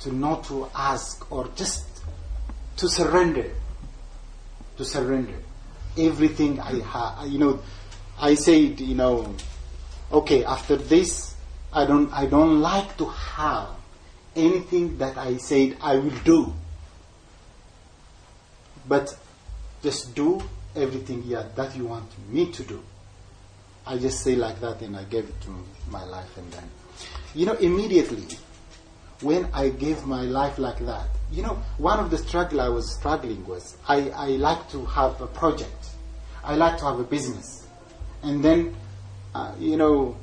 to not to ask or just to surrender, to surrender everything I have. You know, I said, you know, okay, after this, I don't, I don't like to have anything that I said I will do, but just do everything yeah, that you want me to do. I just say like that and I gave it to my life and then, you know, immediately when I gave my life like that, you know, one of the struggle I was struggling was I, I like to have a project. I like to have a business. And then, uh, you know,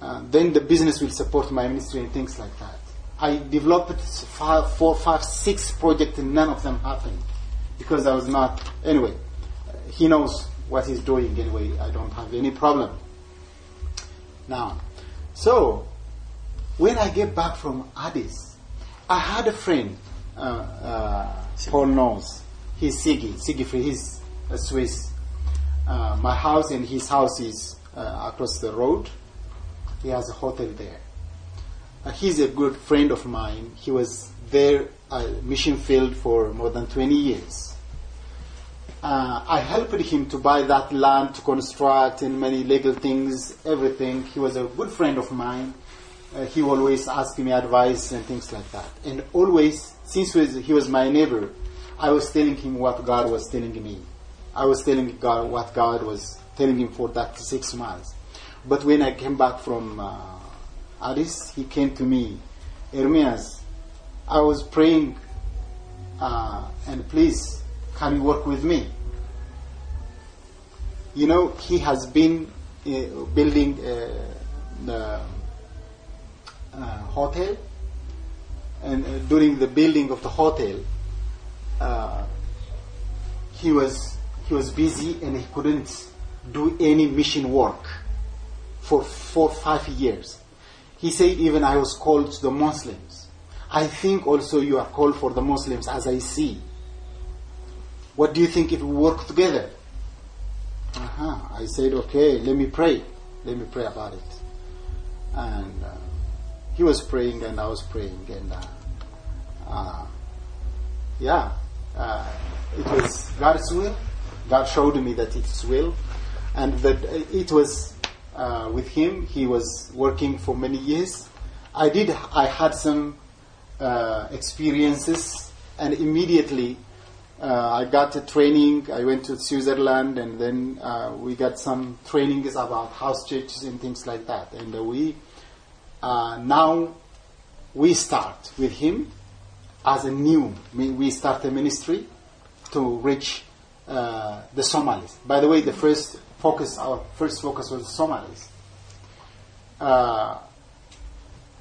uh, then the business will support my ministry and things like that. I developed five, four, five, six projects and none of them happened because I was not, anyway, he knows what he's doing anyway. I don't have any problem. Now, so when I get back from Addis, I had a friend, uh, uh, Paul knows. He's Sigi, Siegfried, he's a Swiss. Uh, my house and his house is uh, across the road. He has a hotel there. Uh, he's a good friend of mine. He was there at mission field for more than 20 years. Uh, I helped him to buy that land, to construct, and many legal things, everything. He was a good friend of mine. Uh, he always asked me advice and things like that. And always, since he was my neighbor, I was telling him what God was telling me. I was telling God what God was telling him for that six months. But when I came back from uh, Addis, he came to me, Ermias, I was praying, uh, and please, can you work with me? You know, he has been uh, building uh, the uh, hotel, and uh, during the building of the hotel, he was he was busy and he couldn't do any mission work for four five years. He said, even I was called to the Muslims. I think also you are called for the Muslims as I see. What do you think if we work together? Uh-huh. I said, okay, let me pray. Let me pray about it. And uh, he was praying and I was praying. And uh, uh, yeah, uh, it was God's will. God showed me that it's will. And that it was uh, with him. He was working for many years. I did, I had some uh, experiences and immediately uh, I got a training. I went to Switzerland, and then uh, we got some trainings about house churches and things like that. And uh, we now we start with him as a new, we start a ministry to reach uh, the Somalis. By the way, the first focus, our first focus was Somalis. Uh,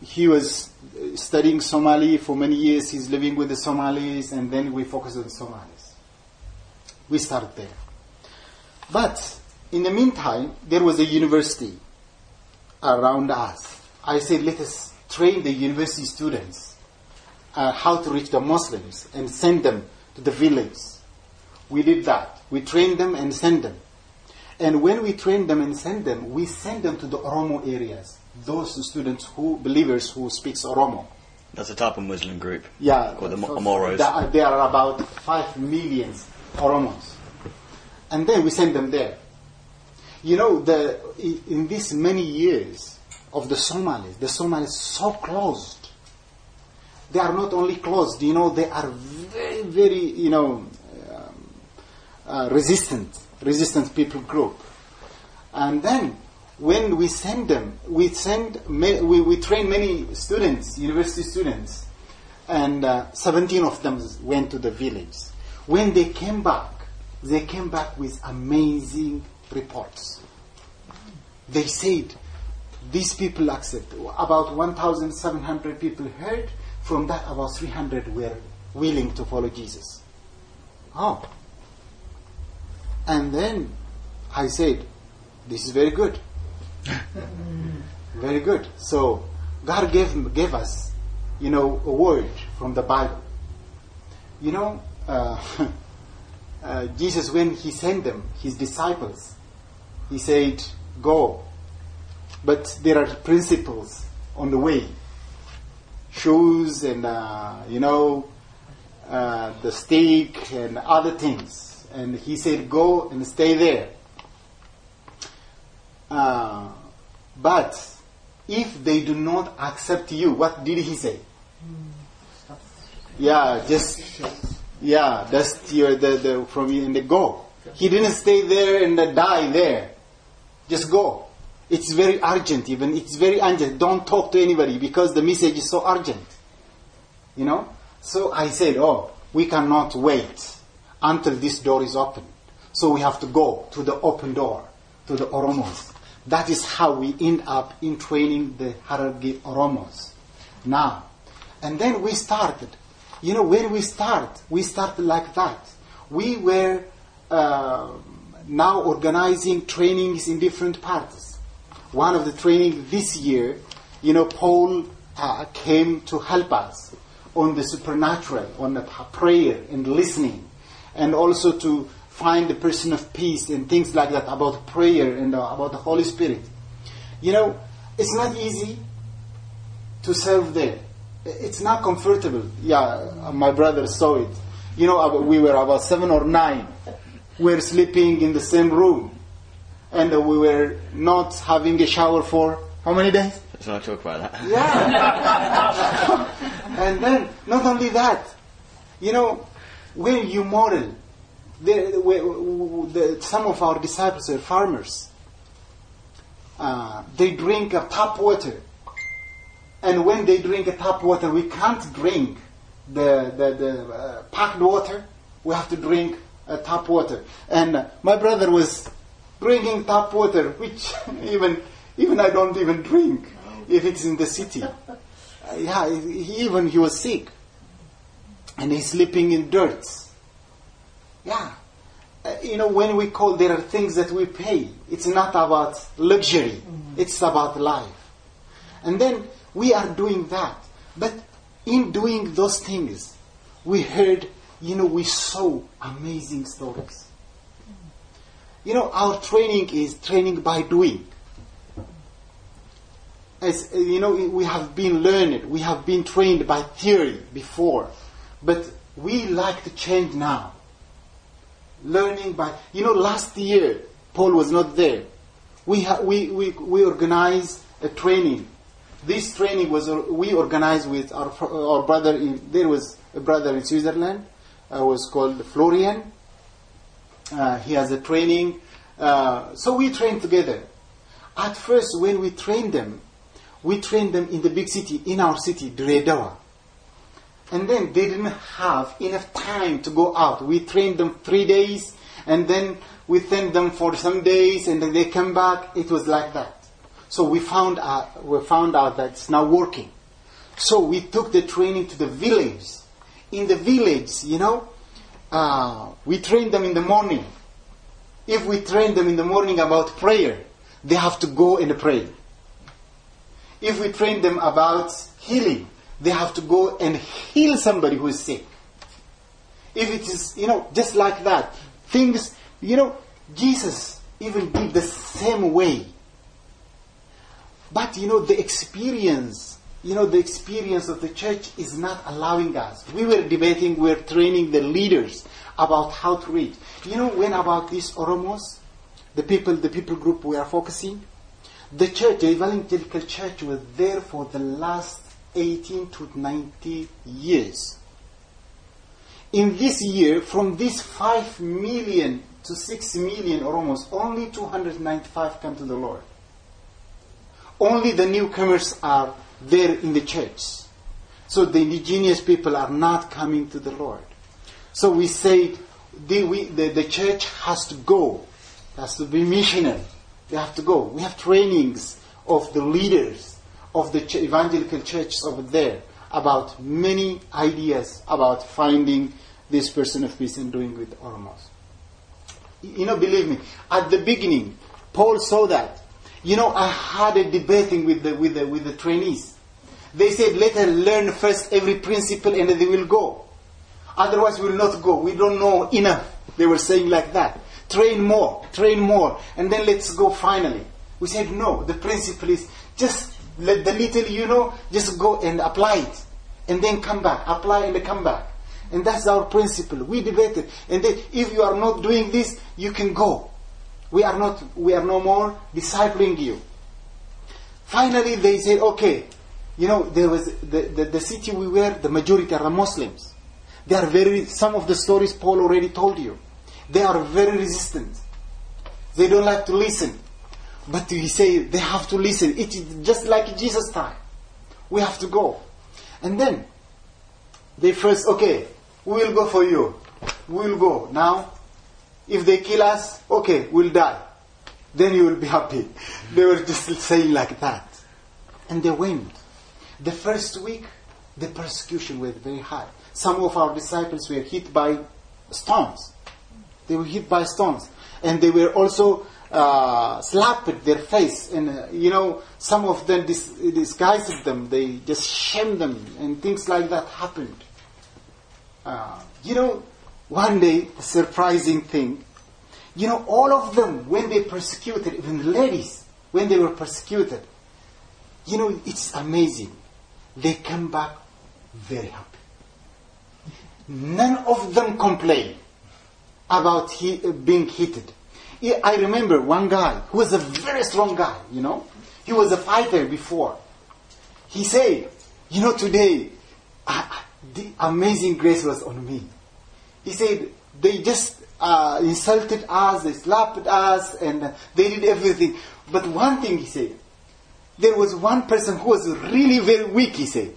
he was studying Somali for many years. He's living with the Somalis, and then we focus on Somalis. We start there. But in the meantime, there was a university around us. I said, let us train the university students uh, how to reach the Muslims and send them to the village. We did that. We trained them and sent them. And when we train them and send them, we send them to the Oromo areas. Those students who, believers who speaks Oromo. That's a type of Muslim group. Yeah. Called the Amoros. There are about five million Oromos. And then we send them there. You know, the, in these many years of the Somalis, the Somalis so closed. They are not only closed, you know, they are very, very, you know, uh, resistant, resistant people group. And then when we send them, we send, we, we train many students, university students, and uh, 17 of them went to the village. When they came back, they came back with amazing reports. They said, these people accept. About 1,700 people heard. From that, about 300 were willing to follow Jesus. Oh. And then I said, this is very good. very good. So God gave, gave us, you know, a word from the Bible. You know, uh, uh, Jesus, when he sent them, his disciples, he said, Go. But there are principles on the way. Shoes and, uh, you know, uh, the stick and other things. And he said, Go and stay there. Uh, but if they do not accept you, what did he say? Yeah, just yeah, that's your the, the from you and the go. He didn't stay there and die there. Just go. It's very urgent, even it's very urgent. Don't talk to anybody because the message is so urgent. You know? So I said, Oh, we cannot wait until this door is open. So we have to go to the open door, to the Oromos. That is how we end up in training the Hararghe Oromos. Now, and then we started. You know, where we start, we started like that. We were uh, now organizing trainings in different parts. One of the training this year, you know, Paul uh, came to help us on the supernatural, on the prayer and listening, and also to find the person of peace and things like that about prayer and uh, about the Holy Spirit. You know, it's not easy to serve there. It's not comfortable. Yeah, my brother saw it. You know, we were about seven or nine. We were sleeping in the same room. And we were not having a shower for how many days? Let's not talk about that. Yeah. and then, not only that, you know, when you model, the, the, some of our disciples are farmers. Uh, they drink a tap water. And when they drink a tap water, we can't drink the, the, the uh, packed water. We have to drink uh, tap water. And my brother was drinking tap water, which even even I don't even drink if it's in the city. Yeah, he, even he was sick, and he's sleeping in dirt. Yeah, uh, you know when we call there are things that we pay. It's not about luxury. It's about life. And then we are doing that. But in doing those things, we heard, you know, we saw amazing stories. You know, our training is training by doing. As you know, we have been learned, we have been trained by theory before, but we like to change now. Learning by, you know, last year Paul was not there. We ha- we we we organized a training. This training was we organized with our our brother. In, there was a brother in Switzerland. Uh, was called Florian. Uh, he has a training. Uh, so we trained together. At first, when we trained them, we trained them in the big city, in our city, Dire Dawa. And then they didn't have enough time to go out. We trained them three days, and then we sent them for some days, and then they come back. It was like that. So we found out, we found out that it's not working. So we took the training to the village. In the village, you know, uh, we trained them in the morning. If we train them in the morning about prayer, they have to go and pray. If we train them about healing, they have to go and heal somebody who is sick. If it is, you know, just like that, things, you know, Jesus even did the same way. But, you know, the experience, you know, the experience of the church is not allowing us. We were debating, we were training the leaders about how to read. You know, when about these Oromos, the people, the people group we are focusing, the church, the evangelical church was there for the last 18 to 90 years. In this year, from these 5 million to 6 million or almost, only 295 come to the Lord. Only the newcomers are there in the church. So the indigenous people are not coming to the Lord. So we say the, we, the, the church has to go, has to be missionary. They have to go. We have trainings of the leaders of the ch- evangelical churches over there about many ideas about finding this person of peace and doing with Oromos. You know, believe me, at the beginning, Paul saw that. You know, I had a debating with the, with the, with the trainees. They said, let us learn first every principle and they will go. Otherwise, we will not go. We don't know enough. They were saying like that. Train more, train more, and then let's go finally. We said, no, the principle is just let the little you know, just go and apply it. And then come back. Apply and come back. And that's our principle. We debated. And then if you are not doing this, you can go. We are not, we are no more discipling you. Finally, they said, okay, you know, there was the, the, the city we were, the majority are Muslims. They are very, some of the stories Paul already told you. They are very resistant. They don't like to listen. But he say they have to listen. It is just like Jesus' time. We have to go. And then they first, okay, we will go for you. We will go. Now, if they kill us, okay, we'll die. Then you will be happy. They were just saying like that. And they went. The first week, the persecution was very high. Some of our disciples were hit by stones. They were hit by stones. And they were also uh, slapped their face. And, uh, you know, some of them dis- disguised them. They just shamed them. And things like that happened. Uh, you know, one day, a surprising thing. You know, all of them, when they persecuted, even the ladies, when they were persecuted, you know, it's amazing. They come back very happy. None of them complain about he, being hit. I remember one guy who was a very strong guy, you know. He was a fighter before. He said, you know, today, uh, the amazing grace was on me. He said, they just uh, insulted us, they slapped us, and they did everything. But one thing he said, there was one person who was really very weak, he said.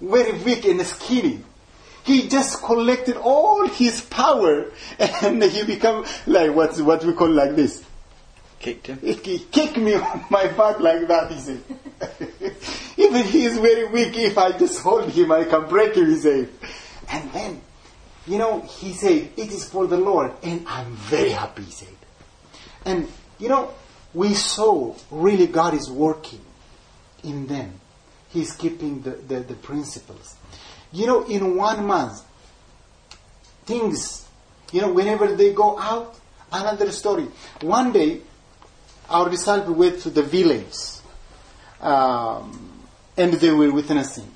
Very weak and skinny. He just collected all his power and he become like what, what we call like this. Kicked him. He kicked me on my back like that, he said. Even he is very weak, if I just hold him, I can break him, he said. And then, you know, he said, it is for the Lord, and I'm very happy, he said. And, you know, we saw really God is working in them. He's keeping the, the, the principles. You know, in one month, things, you know, whenever they go out, another story. One day, our disciple went to the village, um, and they were witnessing.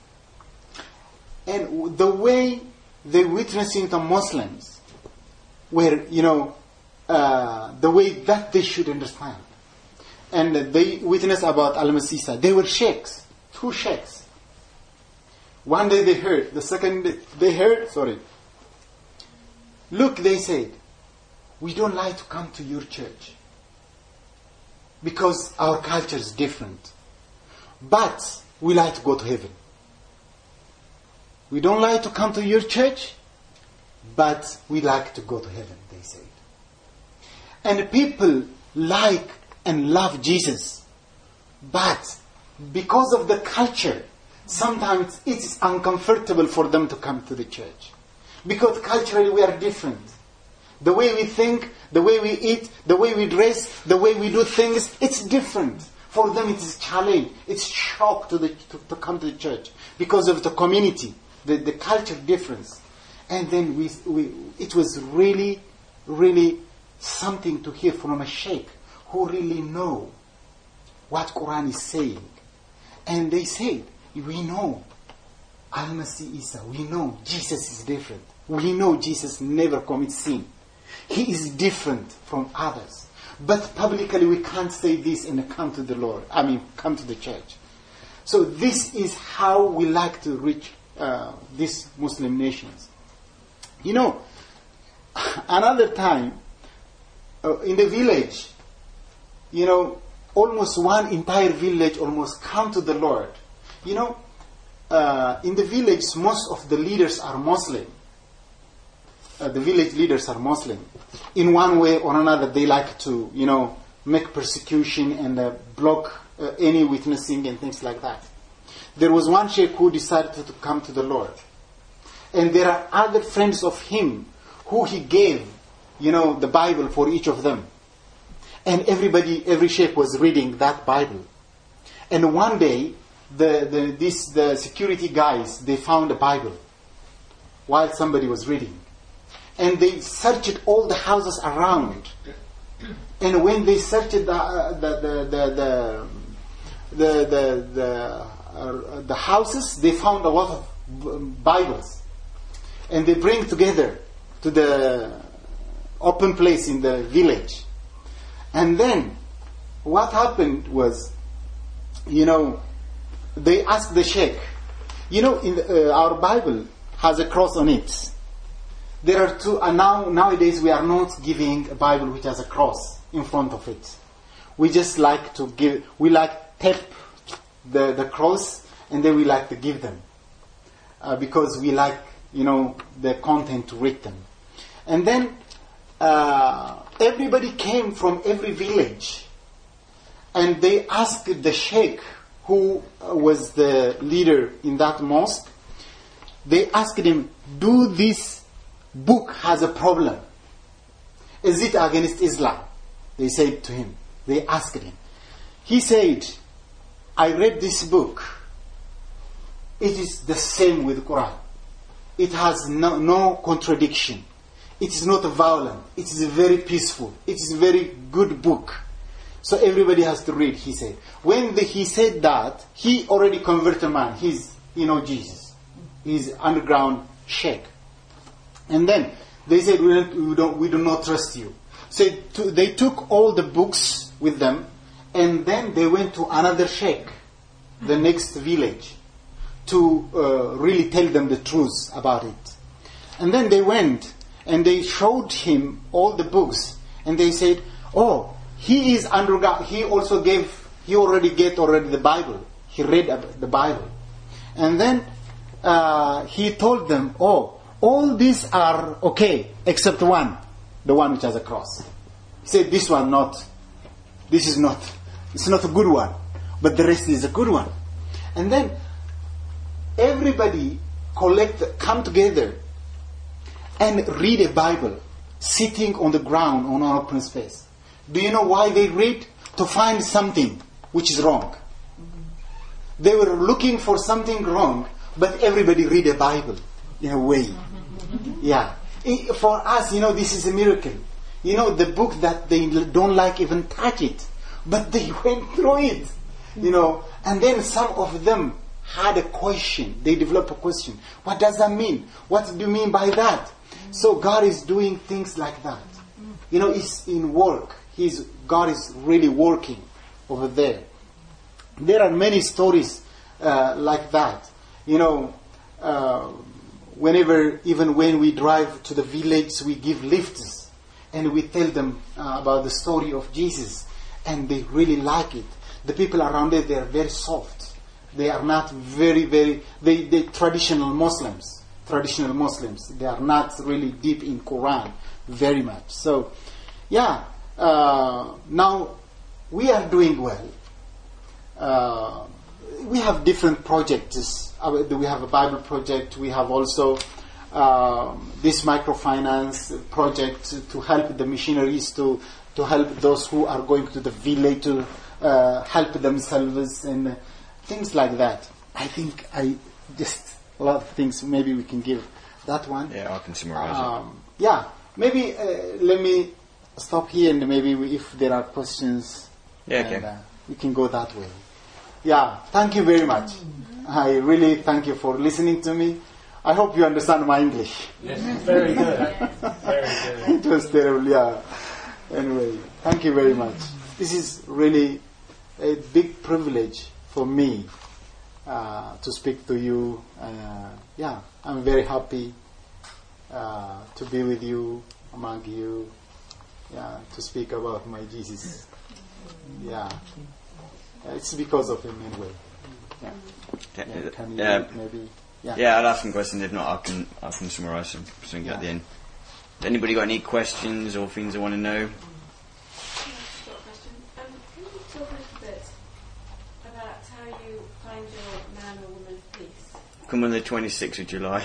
And the way they witnessing the Muslims were, you know, uh, the way that they should understand. And they witnessed about Al-Masih Isa. They were sheikhs, two sheikhs. One day they heard, the second day they heard, sorry. Look, they said, we don't like to come to your church because our culture is different. but we like to go to heaven. We don't like to come to your church, but we like to go to heaven, they said. And people like and love Jesus, but because of the culture, sometimes it's uncomfortable for them to come to the church. Because culturally we are different. The way we think, the way we eat, the way we dress, the way we do things, it's different. For them it is a challenge, it's shock to, the, to, to come to the church because of the community, the, the culture difference. And then we, we, it was really, really something to hear from a sheikh who really know what Quran is saying. And they said, we know Al-Masih Isa, we know Jesus is different. We know Jesus never commits sin. He is different from others. But publicly we can't say this and come to the Lord. I mean, come to the church. So this is how we like to reach uh, these Muslim nations. You know, another time uh, in the village, you know, almost one entire village almost come to the Lord. You know, uh, in the village, most of the leaders are Muslim. Uh, the village leaders are Muslim. In one way or another, they like to, you know, make persecution and uh, block uh, any witnessing and things like that. There was one sheikh who decided to come to the Lord. And there are other friends of him who he gave, you know, the Bible for each of them. And everybody, every sheikh was reading that Bible. And one day, the, the, this, the security guys, they found a Bible while somebody was reading. And they searched all the houses around. And when they searched the, uh, the, the, the, the, the, the, uh, the houses, they found a lot of Bibles. And they bring together to the open place in the village. And then what happened was, you know, they asked the sheikh, you know, in the, uh, our Bible has a cross on it. There are two, and now nowadays we are not giving a Bible which has a cross in front of it. We just like to give, we like tape the, the cross and then we like to give them. Uh, because we like, you know, the content to read them. And then uh, everybody came from every village and they asked the sheikh who was the leader in that mosque they asked him do this book has a problem is it against islam they said to him they asked him he said i read this book it is the same with quran it has no, no contradiction it is not violent. It is very peaceful. It is a very good book. So everybody has to read, he said. When the, he said that, he already converted a man. He's, you know, Jesus. He's underground sheikh. And then they said, we don't, we, don't, we do not trust you. So to, they took all the books with them, and then they went to another sheikh, the next village, to uh, really tell them the truth about it. And then they went and they showed him all the books and they said oh he is underground he also gave he already get already the bible. He read the bible. And then uh, he told them oh all these are okay except one the one which has a cross. He said this one not. This is not it's not a good one but the rest is a good one. And then everybody collect come together and read a Bible sitting on the ground on an open space. Do you know why they read? To find something which is wrong. They were looking for something wrong, but everybody read the Bible in a way. Yeah. For us, you know, this is a miracle. You know, the book that they don't like even touch it, but they went through it. You know, and then some of them had a question. They developed a question. What does that mean? What do you mean by that? So God is doing things like that. You know, it's in work. He's, God is really working over there. There are many stories uh, like that. You know, uh, whenever, even when we drive to the village, we give lifts and we tell them uh, about the story of Jesus, and they really like it. The people around there, they are very soft. They are not very, very, they, they traditional Muslims, traditional Muslims. They are not really deep in Quran very much. So, yeah, uh, now we are doing well. Uh, we have different projects. Uh, We have a Bible project. We have also um, this microfinance project to help the missionaries to to help those who are going to the village to uh, help themselves and things like that. I think I just a lot of things. Maybe we can give that one. Yeah, I can summarize Um, yeah, maybe uh, let me stop here and maybe we, if there are questions, Yeah, and, uh, we can go that way. Yeah, thank you very much. I really thank you for listening to me. I hope you understand my English. Yes, very good. Very good. it was terrible, yeah. Anyway, thank you very much. This is really a big privilege for me uh, to speak to you. Uh, yeah, I'm very happy uh, to be with you, among you, yeah, to speak about my Jesus. Yeah, it's because of him anyway. Yeah, yeah. Can you Yeah, maybe? Yeah. yeah, I'll ask some questions. If not, I can I can summarise some, something at the end. Anybody got any questions or things they want to know? I've got a question. Can you talk a little bit about how you find your man or woman of peace? Come on the 26th of July.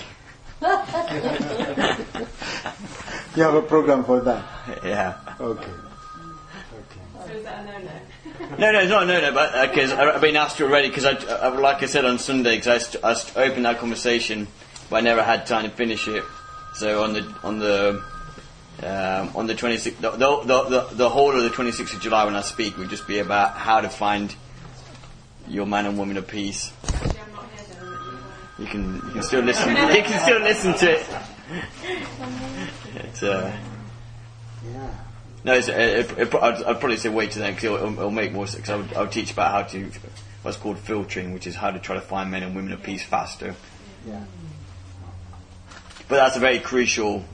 You have a program for that? yeah. Okay. Okay. So is that a no-no? No, no, it's not no, no, but because I've been asked already. Because I, I, like I said on Sunday, because I, st- I st- opened that conversation, but I never had time to finish it. So on the on the um, on the 26th, the, the, the, the whole of the 26th of July when I speak would just be about how to find your man and woman of peace. Actually, I'm not here then. I'm at Levi. You can you can still listen. You can still listen to it. It's, uh, Yeah. no, it's, it, it, it, I'd, I'd probably say wait to then because it'll, it'll make more sense. 'cause I would, I would teach about how to what's called filtering, which is how to try to find men and women of peace faster. Yeah. But that's a very crucial.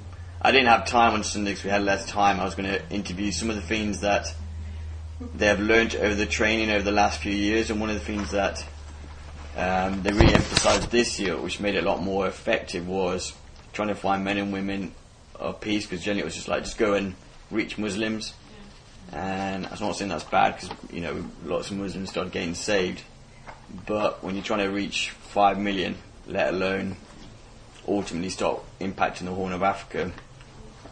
I didn't have time on Sunday because we had less time. I was going to interview some of the things that they have learned over the training over the last few years, and one of the things that um, they really emphasised this year, which made it a lot more effective, was trying to find men and women of peace. Because generally it was just like just go and reach Muslims, and I'm not saying that's bad because you know lots of Muslims started getting saved, but when you're trying to reach five million, let alone ultimately start impacting the Horn of Africa,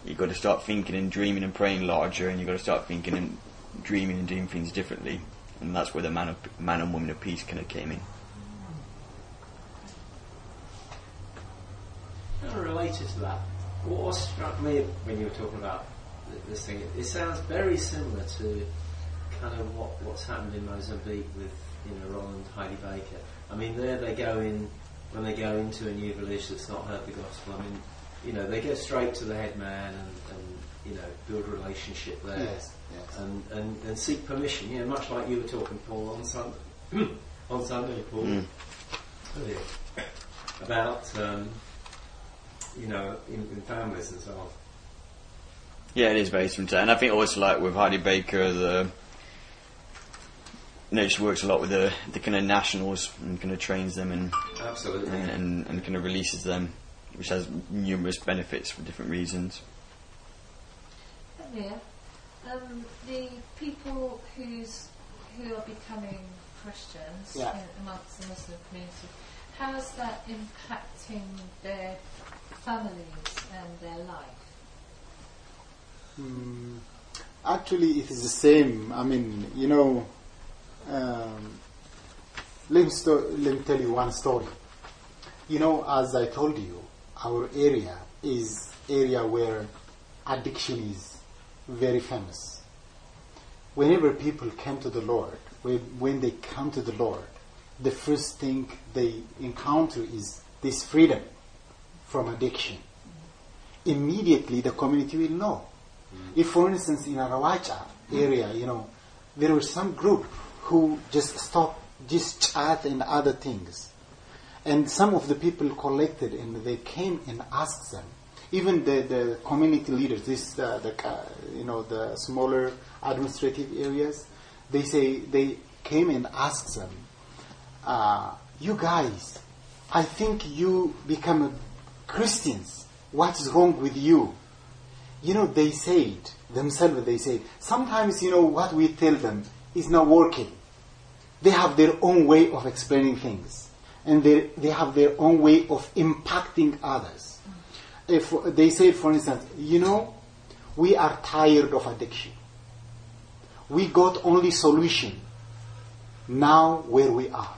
you've got to start thinking and dreaming and praying larger, and you've got to start thinking and dreaming and doing things differently. And that's where the man, of, man and woman of peace kind of came in. Kind of related to that, what struck me when you were talking about this thing, it sounds very similar to kind of what, what's happened in Mozambique with you know Rolland Heidi Baker. I mean, there they go in when they go into a new village that's not heard the gospel. I mean, you know, they go straight to the head man and, and you know build a relationship there. Yes. Yes. and, and, and seek permission. You know, much like you were talking, Paul, on Sunday, on Sunday, Paul, Mm. earlier, about um, you know in, in families and so on. Yeah, it is very similar. And I think also like with Heidi Baker, the you know, she works a lot with the, the kind of nationals and kind of trains them and, Absolutely. and, and, and kind of releases them, which has numerous benefits for different reasons. Yeah. Um, the people who's who are becoming Christians Yeah. amongst the Muslim community, how is that impacting their families and their life? Mm, actually, it is the same. I mean, you know, um, let, me sto- let me tell you one story. You know, as I told you, our area is area where addiction is very famous. Whenever people come to the Lord, when, when they come to the Lord, the first thing they encounter is this freedom from addiction. Immediately, the community will know. If, for instance, in Arawacha area, you know, there was some group who just stopped just chat and other things, and some of the people collected and they came and asked them. Even the, the community leaders, this uh, the uh, you know the smaller administrative areas, they say they came and asked them, uh, you guys, I think you become Christians. What's wrong with you? You know, they say it themselves they said, sometimes, you know, what we tell them is not working. They have their own way of explaining things. And they, they have their own way of impacting others. If they say, for instance, you know, we are tired of addiction. We got only solution now where we are.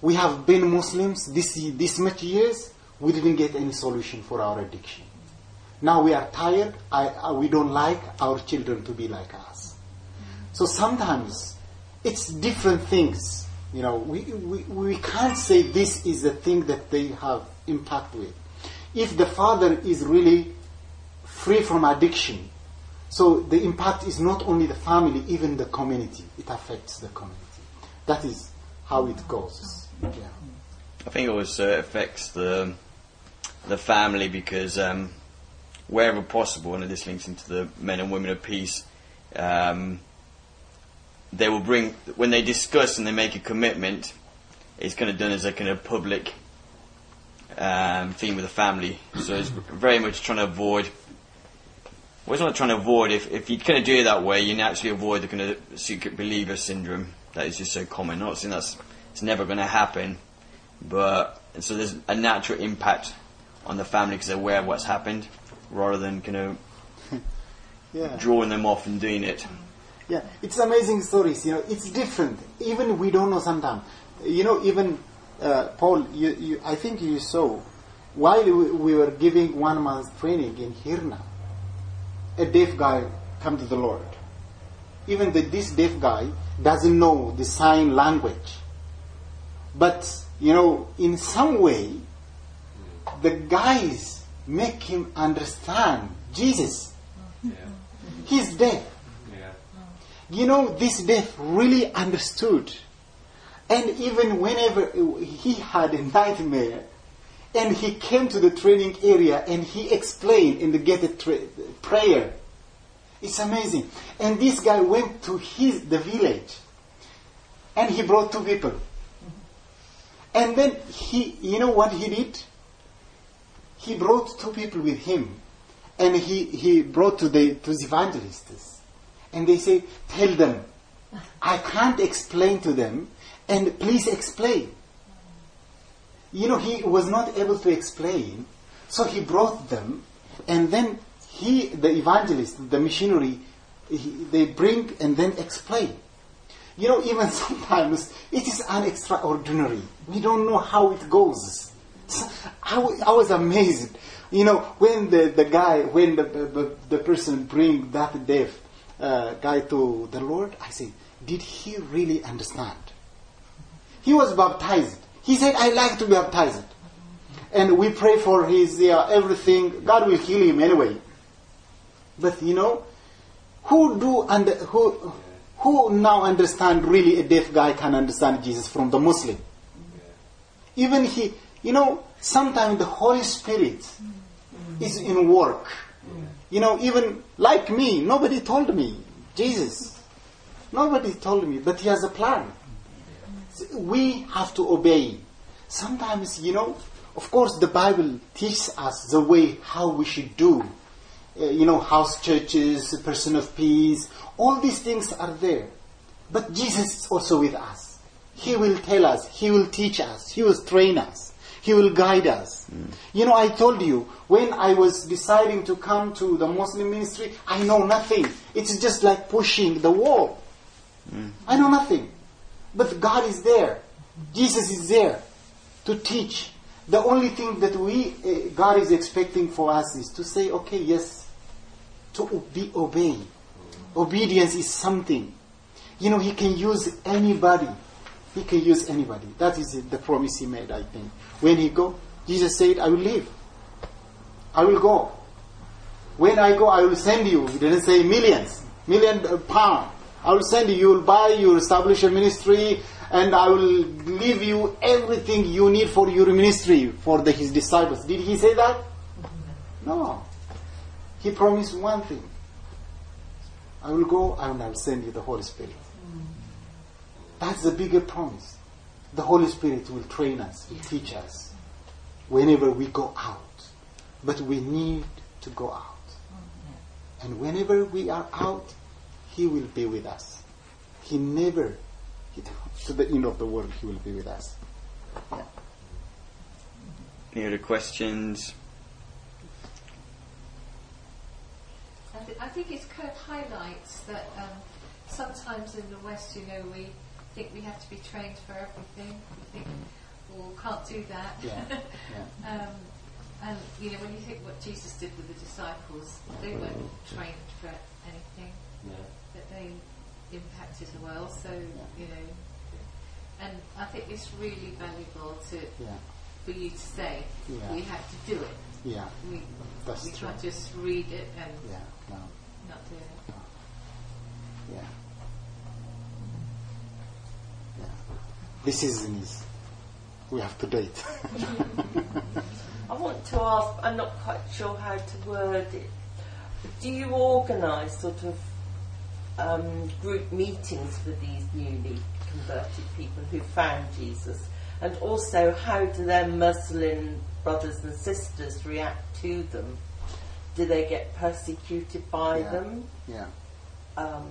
We have been Muslims this, this much years, we didn't get any solution for our addiction. Now we are tired, I, I, we don't like our children to be like us. So sometimes it's different things. You know, we, we, we can't say this is the thing that they have impact with. If the father is really free from addiction, so the impact is not only the family, even the community. It affects the community. That is how it goes. Yeah. I think it also uh, affects the the family because um, wherever possible, and this links into the men and women of peace, um, they will bring when they discuss and they make a commitment. It's kind of done as a kind of public um, thing with the family, so it's very much trying to avoid. Well, it's not trying to avoid. If if you kind of do it that way, you naturally avoid the kind of secret believer syndrome that is just so common. Not saying that's it's never going to happen, but so there's a natural impact on the family because they're aware of what's happened, rather than kind of Yeah. drawing them off and doing it. Yeah, it's amazing stories. You know, it's different. Even we don't know sometimes. You know, even uh, Paul, you, you, I think you saw while we, we were giving one month training in Hirna, a deaf guy come to the Lord. Even the, this deaf guy doesn't know the sign language, but you know, in some way, the guys make him understand Jesus. Yeah. He's deaf. Yeah. You know, this deaf really understood. And even whenever he had a nightmare, and he came to the training area and he explained in the gated tra- prayer, it's amazing. And this guy went to his the village, and he brought two people. Mm-hmm. And then he, you know what he did? He brought two people with him, and he, he brought to the to the evangelists, and they say, "Tell them, I can't explain to them, and please explain." You know, he was not able to explain, so he brought them, and then he, the evangelist, the missionary, he, they bring and then explain. You know, even sometimes it is an extraordinary. We don't know how it goes. So I, was amazed. You know, when the, the guy, when the, the, the person bring that deaf uh, guy to the Lord, I said, did he really understand? He was baptized. He said, I like to be baptized. And we pray for his uh, everything. God will heal him anyway. But you know, who do under, who who now understand really a deaf guy can understand Jesus from the Muslim? Even he, you know, sometimes the Holy Spirit is in work. You know, even like me, nobody told me Jesus. Nobody told me, but he has a plan. We have to obey. Sometimes, you know, of course, the Bible teaches us the way how we should do. Uh, you know, house churches, person of peace, all these things are there. But Jesus is also with us. He will tell us, He will teach us, He will train us, He will guide us. You know, I told you, when I was deciding to come to the Muslim ministry, I know nothing. It's just like pushing the wall. I know nothing. But God is there. Jesus is there to teach. The only thing that we, uh, God is expecting for us is to say, okay, yes, to be obey. Obedience is something. You know, He can use anybody. He can use anybody. That is the promise He made, I think. When He go, Jesus said, I will leave. I will go. When I go, I will send you. He didn't say millions, million uh, pound. I will send you. You will buy, you will establish a ministry, and I will give you everything you need for your ministry for the, His disciples. Did He say that? Mm-hmm. No. He promised one thing. I will go and I will send you the Holy Spirit. That's the bigger promise. the Holy Spirit will train us, will teach us whenever we go out. But we need to go out. And whenever we are out, He will be with us. He never, he, to the end of the world, He will be with us. Yeah. Any other questions? I, th- I think it kind of highlights that um, sometimes in the West, you know, we think we have to be trained for everything. We think, well, can't do that. Yeah. yeah. um, and you know, when you think what Jesus did with the disciples, they weren't trained for anything, Yeah. but they impacted the world. So you know, and I think it's really valuable to Yeah. for you to say Yeah. we have to do it. Yeah. We That's we true. can't just read it and Yeah. No. not do it. Yeah. Yeah. This season is we have to date. I want to ask, I'm not quite sure how to word it. Do you organise sort of um, group meetings for these newly converted people who found Jesus? And also, how do their Muslim brothers and sisters react to them? Do they get persecuted by Yeah. them? yeah. Um,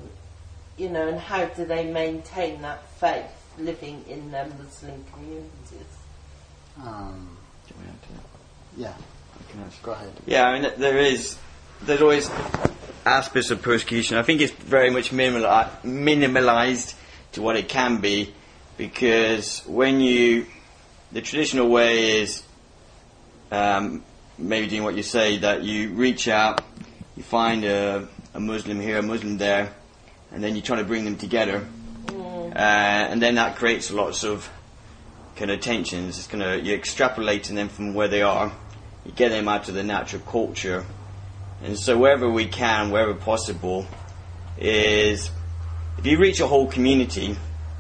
you know, and how do they maintain that faith living in their Muslim communities? Um, Do we have to- yeah. I can answer. Go ahead. Yeah, I mean, there is, there's always aspects of persecution. I think it's very much minimal, minimalized to what it can be, because when you, the traditional way is um, maybe doing what you say, that you reach out, you find a, a Muslim here, a Muslim there, and then you try to bring them together, uh, and then that creates lots of kind of tensions. It's kind of you're extrapolating them from where they are, you get them out of the natural culture, and so wherever we can, wherever possible, is if you reach a whole community.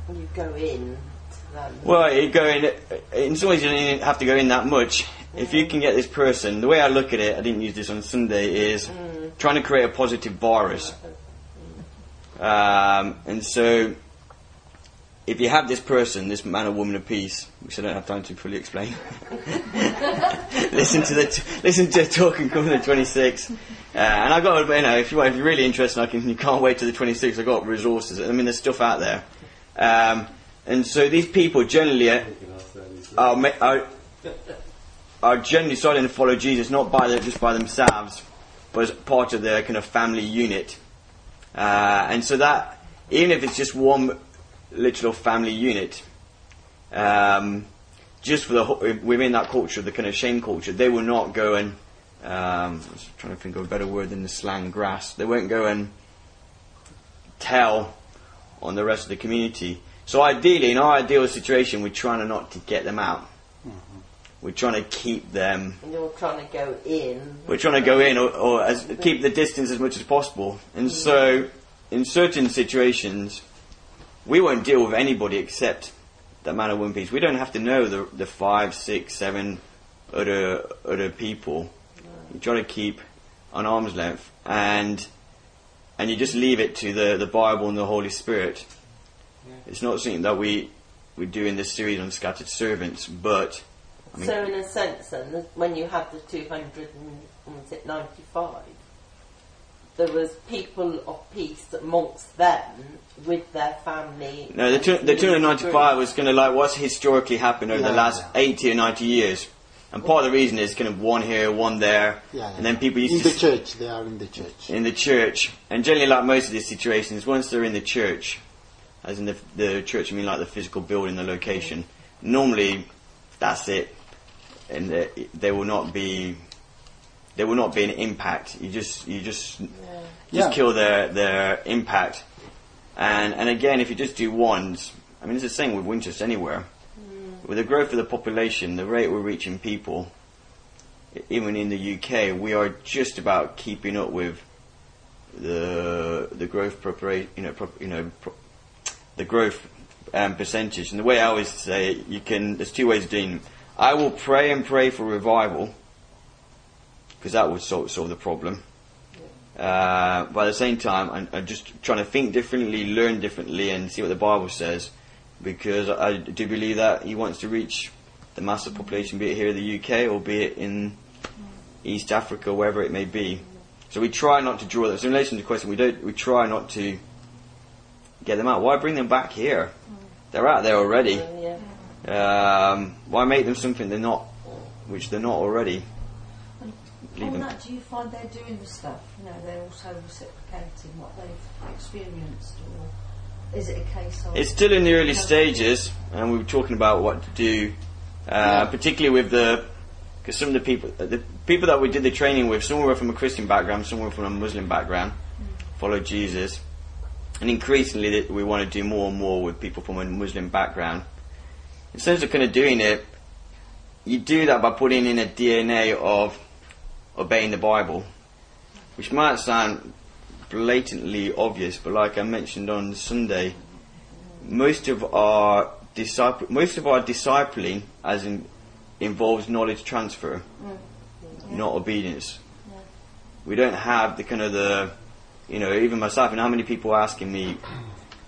You go in. Well, you go in. In some ways, you don't even have to go in that much. If you can get this person, the way I look at it, I didn't use this on Sunday, is trying to create a positive virus. Um, and so, if you have this person, this man or woman of peace, which I don't have time to fully explain, listen to the t- listen to the talk and come to the 26th. Uh, and I got, you know, if you if you're really interested, I can. You can't wait till the 26th. I have got resources. I mean, there's stuff out there. Um, and so these people generally are, are, are, are generally starting to follow Jesus not by the, just by themselves, but as part of their kind of family unit. Uh, and so that, even if it's just one literal family unit, um, just for the within that culture, the kind of shame culture, they will not go and um, I was trying to think of a better word than the slang grass. They won't go and tell on the rest of the community. So ideally, in our ideal situation, we're trying to not to get them out. We're trying to keep them. And you're trying to go in. We're trying to go in or, or as, keep the distance as much as possible. And so, in certain situations, we won't deal with anybody except that man of one piece. We don't have to know the the five, six, seven other other people. You try to keep on arm's length, and and you just leave it to the the Bible and the Holy Spirit. It's not something that we we do in this series on scattered servants, but I mean, so in a sense then, when you had the 200 and, was it 95, there was people of peace amongst them with their family. No, the, and two, the 295 was kind of like what's historically happened over the last yeah. 80 or 90 years. And part of the reason is kind of one here, one there, Yeah, yeah. and then people used in to the church. They are in the church. in the church. And generally, like most of these situations, once they're in the church, as in the, the church, I mean like the physical building, the location, normally that's it. And they, they will not be, there will not be an impact. You just, you just, just Yeah. kill their, their impact. And, and again, if you just do ones, I mean, it's the same with Winchester anywhere. With the growth of the population, the rate we're reaching people, even in the UK, we are just about keeping up with the the growth prepara- you know, pro- you know, pro- the growth um, percentage. And the way I always say it, you can, there's two ways of doing. it. I will pray and pray for revival, because that would solve, solve the problem. Uh, but at the same time, I'm, I'm just trying to think differently, learn differently, and see what the Bible says. because I do believe that he wants to reach the massive population, be it here in the UK or be it in East Africa, wherever it may be. So we try not to draw them. So in relation to the question, we don't. We try not to get them out. Why bring them back here? They're out there already. Um, why make them something they're not, which they're not already? Leave On that, do you find they're doing the stuff? You know, they're also reciprocating what they've experienced, or is it a case of? It's still in the early stages, and we were talking about what to do, uh, particularly with the because some of the people, the people that we did the training with, some were from a Christian background, some were from a Muslim background, followed Jesus, and increasingly we want to do more and more with people from a Muslim background. In terms of kind of doing it, you do that by putting in a DNA of obeying the Bible, which might sound blatantly obvious, but like I mentioned on Sunday, most of our disciple, most of our discipling, as in, involves knowledge transfer, mm. not obedience. We don't have the kind of the, you know, even myself, and how many people are asking me,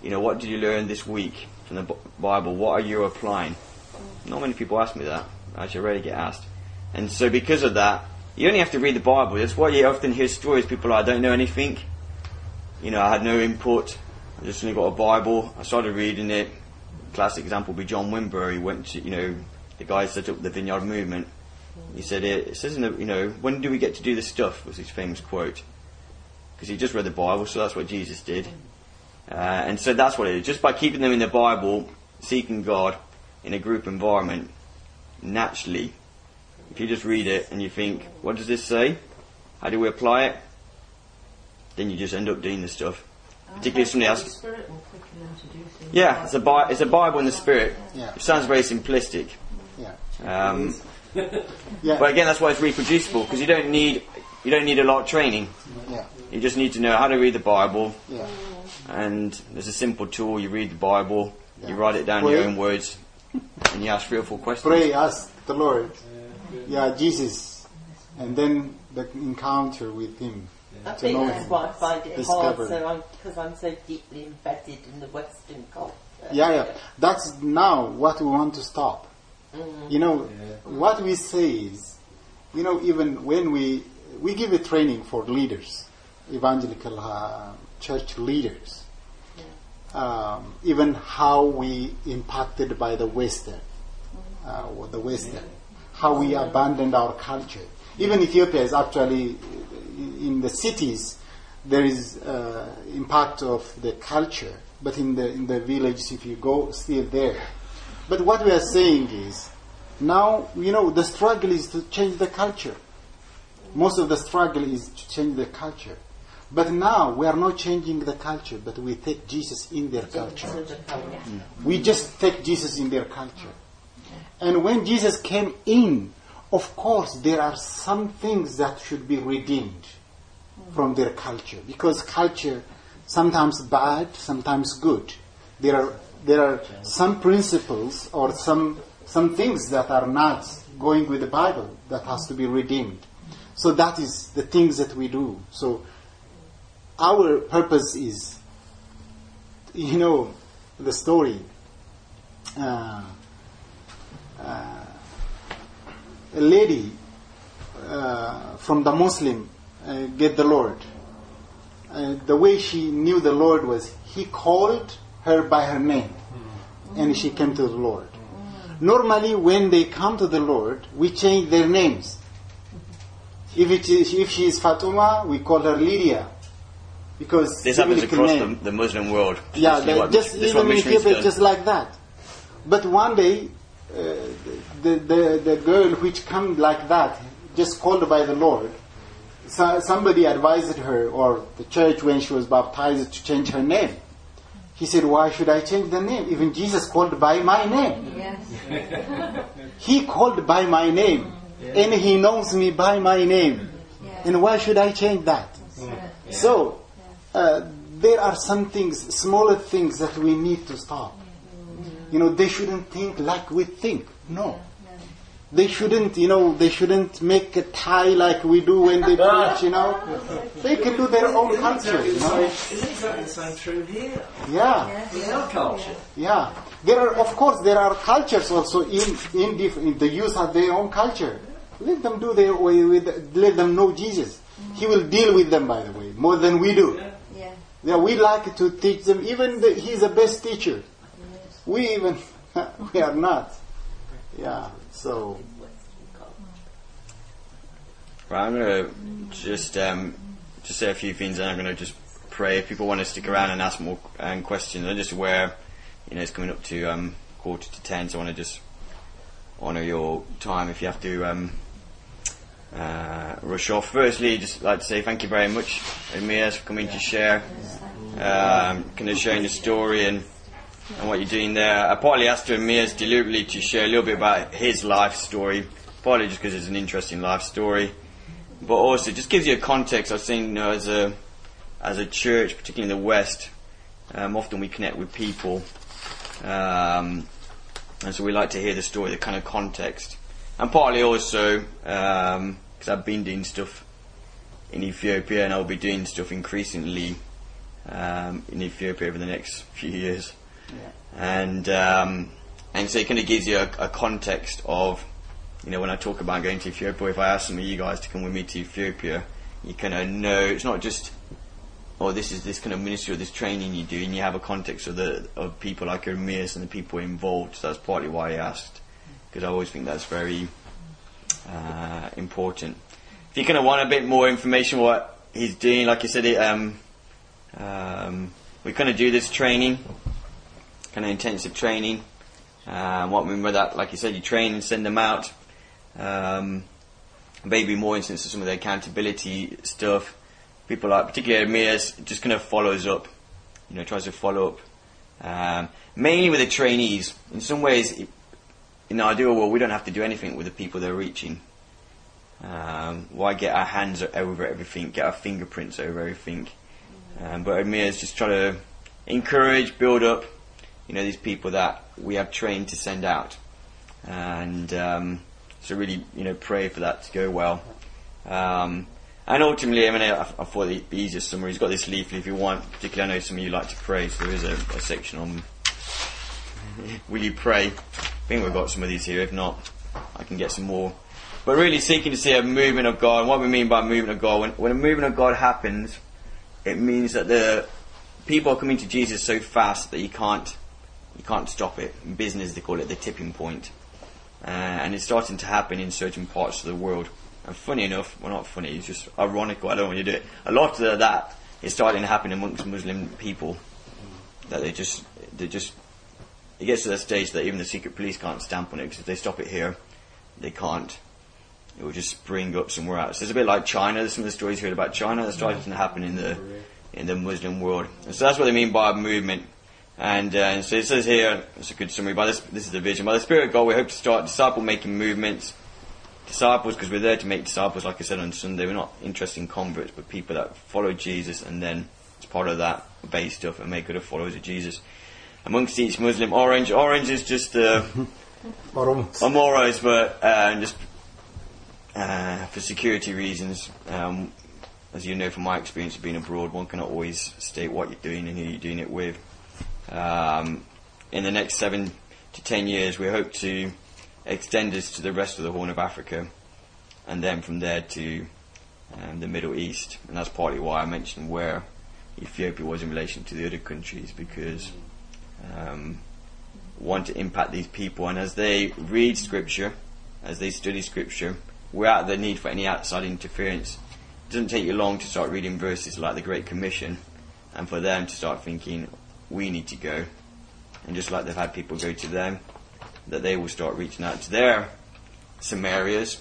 you know, what did you learn this week from the Bible? What are you applying? Mm. Not many people ask me that. I rarely get asked. And so because of that, you only have to read the Bible. That's why you often hear stories, people are, I don't know anything. You know, I had no input. I just only got a Bible. I started reading it. Classic example would be John Wimber. He went to, you know, the guy set up the Vineyard Movement. He said, it, it says in the, you know, when do we get to do this stuff? Was his famous quote. Because he just read the Bible, so that's what Jesus did. Uh, and so that's what it is. Just by keeping them in the Bible, seeking God in a group environment, naturally, if you just read it and you think, what does this say? How do we apply it? Then you just end up doing the stuff. Particularly if somebody The asks, Spirit will quicken them to do things. yeah, it's a, Bi- it's a Bible in the Spirit. Yeah. It sounds very simplistic. Yeah. Um, Yeah. but again, that's why it's reproducible because you don't need you don't need a lot of training. Yeah. You just need to know how to read the Bible, Yeah. and there's a simple tool. You read the Bible, Yeah. you write it down in your own words, and you ask three or four questions. Pray, ask the Lord. Yeah, Jesus. And then the encounter with Him. I To think know that's him. why I find it Discover. hard, so I'm because I'm so deeply embedded in the Western culture. Yeah, yeah. That's now what we want to stop. Mm. You know, what we say is, you know, even when we we give a training for leaders, evangelical uh, church leaders, um, even how we impacted by the Western, uh, or the Western, how we abandoned our culture. Even Ethiopia is actually in the cities. There is uh, impact of the culture, but in the in the villages, if you go, still there. But what we are saying is, now you know the struggle is to change the culture. Most of the struggle is to change the culture. But now we are not changing the culture, but we take Jesus in their culture. Culture. We just take Jesus in their culture. And when Jesus came in, of course, there are some things that should be redeemed from their culture because culture sometimes bad, sometimes good. There are there are some principles or some some things that are not going with the Bible that has to be redeemed. So that is the things that we do. So our purpose is, you know, the story. Uh, a lady uh, from the Muslim uh, get the Lord. Uh, the way she knew the Lord was he called her by her name, and she came to the Lord. Normally, when they come to the Lord, we change their names. If it is, if she is Fatuma, we call her Lydia, because This happens across the, the Muslim world. Yeah, This is what- just this what even in missionaries just like that. But one day, uh, the, the the girl which come like that, just called by the Lord, so, somebody advised her, or the church when she was baptized, to change her name. He said, "Why should I change the name? Even Jesus called by my name. Yes. He called by my name, and He knows me by my name. Yeah. And why should I change that?" So, So, uh, there are some things, smaller things that we need to stop. You know, they shouldn't think like we think. No. They shouldn't, you know, they shouldn't make a tie like we do when they preach, you know. They can do their own culture, you know. Isn't exactly the same true here? Yeah. In our culture. Yeah, there are of course there are cultures also in in, diff- in the youth have their own culture. Let them do their way with. Let them know Jesus. He will deal with them, by the way, more than we do. Yeah. Yeah, we like to teach them. Even the, he's the best teacher. We even we are not. Yeah. So Right, I'm going to just um, just say a few things, and I'm going to just pray. If people want to stick around and ask more um, questions, I'm just aware, you know, it's coming up to um, quarter to ten, so I want to just honour your time. If you have to um, uh, rush off, firstly, just like to say thank you very much, Ermias, for coming to share, um, kind of sharing the story and and what you're doing there. I partly asked Ermias deliberately to share a little bit about his life story, partly just because it's an interesting life story but also just gives you a context. I've seen you know, as a as a church, particularly in the West, um, often we connect with people, um, and so we like to hear the story, the kind of context, and partly also because I've been doing stuff in Ethiopia, and I'll be doing stuff increasingly um, in Ethiopia over the next few years, and um, and so it kind of gives you a, a context of you know, when I talk about going to Ethiopia, if I ask some of you guys to come with me to Ethiopia, you kind of know it's not just, oh, this is this kind of ministry or this training you do, and you have a context of the of people like Ermias and the people involved. So that's partly why I asked, because I always think that's very uh, important. If you kind of want a bit more information what he's doing, like I said, it, um, um, we kind of do this training, kind of intensive training. Um, what we mean by that, like you said, you train and send them out. Um, maybe more instances of some of the accountability stuff. People like, particularly Ermias, just kind of follows up, you know, tries to follow up. Um, mainly with the trainees. In some ways, in the ideal world, we don't have to do anything with the people they're reaching. Um, why get our hands over everything, get our fingerprints over everything? Um, but Ermias just try to encourage, build up, you know, these people that we have trained to send out. And um, so really, you know, pray for that to go well. Um, and ultimately, I mean, I, I thought the easiest summary, he's got this leaflet if you want, particularly I know some of you like to pray, so there is a, a section on will you pray. I think we've got some of these here, if not, I can get some more. But really seeking to see a movement of God, what we mean by movement of God, when, when a movement of God happens, it means that the people are coming to Jesus so fast that you can't you can't stop it. In business, they call it the tipping point. Uh, and it's starting to happen in certain parts of the world. And funny enough, well, not funny, it's just ironical, I don't want you to do it. A lot of that is starting to happen amongst Muslim people. That they just, they just, it gets to that stage that even the secret police can't stamp on it because if they stop it here, they can't. It will just spring up somewhere else. It's a bit like China. There's some of the stories you heard about China that's starting to happen in the in the Muslim world. And so that's what they mean by a movement. And, uh, so it says here, it's a good summary, by this, this is the vision. By the Spirit of God, we hope to start disciple making movements. Disciples, because we're there to make disciples, like I said on Sunday. We're not interested in converts, but people that follow Jesus and then, as part of that, obey stuff and make other followers of Jesus. Amongst each Muslim, orange. Orange is just, uh, alright, but uh, just uh, for security reasons, um, as you know from my experience of being abroad, one cannot always state what you're doing and who you're doing it with. Um, in the next seven to ten years, we hope to extend this to the rest of the Horn of Africa, and then from there to um, the Middle East. And that's partly why I mentioned where Ethiopia was in relation to the other countries, because um, want to impact these people, and as they read Scripture, as they study Scripture, without the need for any outside interference, it doesn't take you long to start reading verses like the Great Commission, and for them to start thinking, we need to go. And just like they've had people go to them, that they will start reaching out to their Samarias,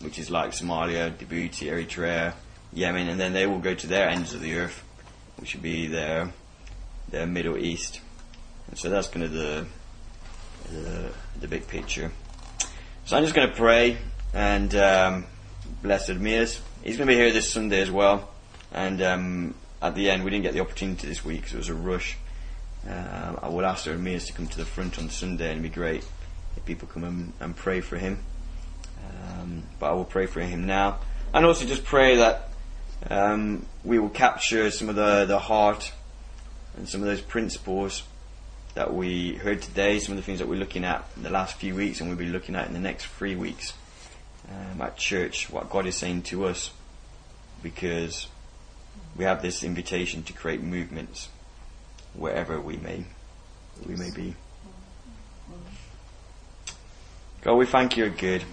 which is like Somalia, Djibouti, Eritrea, Yemen, and then they will go to their ends of the earth, which would be their their Middle East. And so that's kind of the the, the big picture. So I'm just going to pray and um, Admiras. He's going to be here this Sunday as well. And um, at the end, we didn't get the opportunity this week because it was a rush. Uh, I would ask Admiras to come to the front on Sunday, and it'd be great if people come and, and pray for him. Um, but I will pray for him now. And also just pray that um, we will capture some of the, the heart and some of those principles that we heard today, some of the things that we're looking at in the last few weeks and we'll be looking at in the next three weeks um, at church, what God is saying to us. Because we have this invitation to create movements wherever we may we may be. Mm-hmm. God, we thank you good.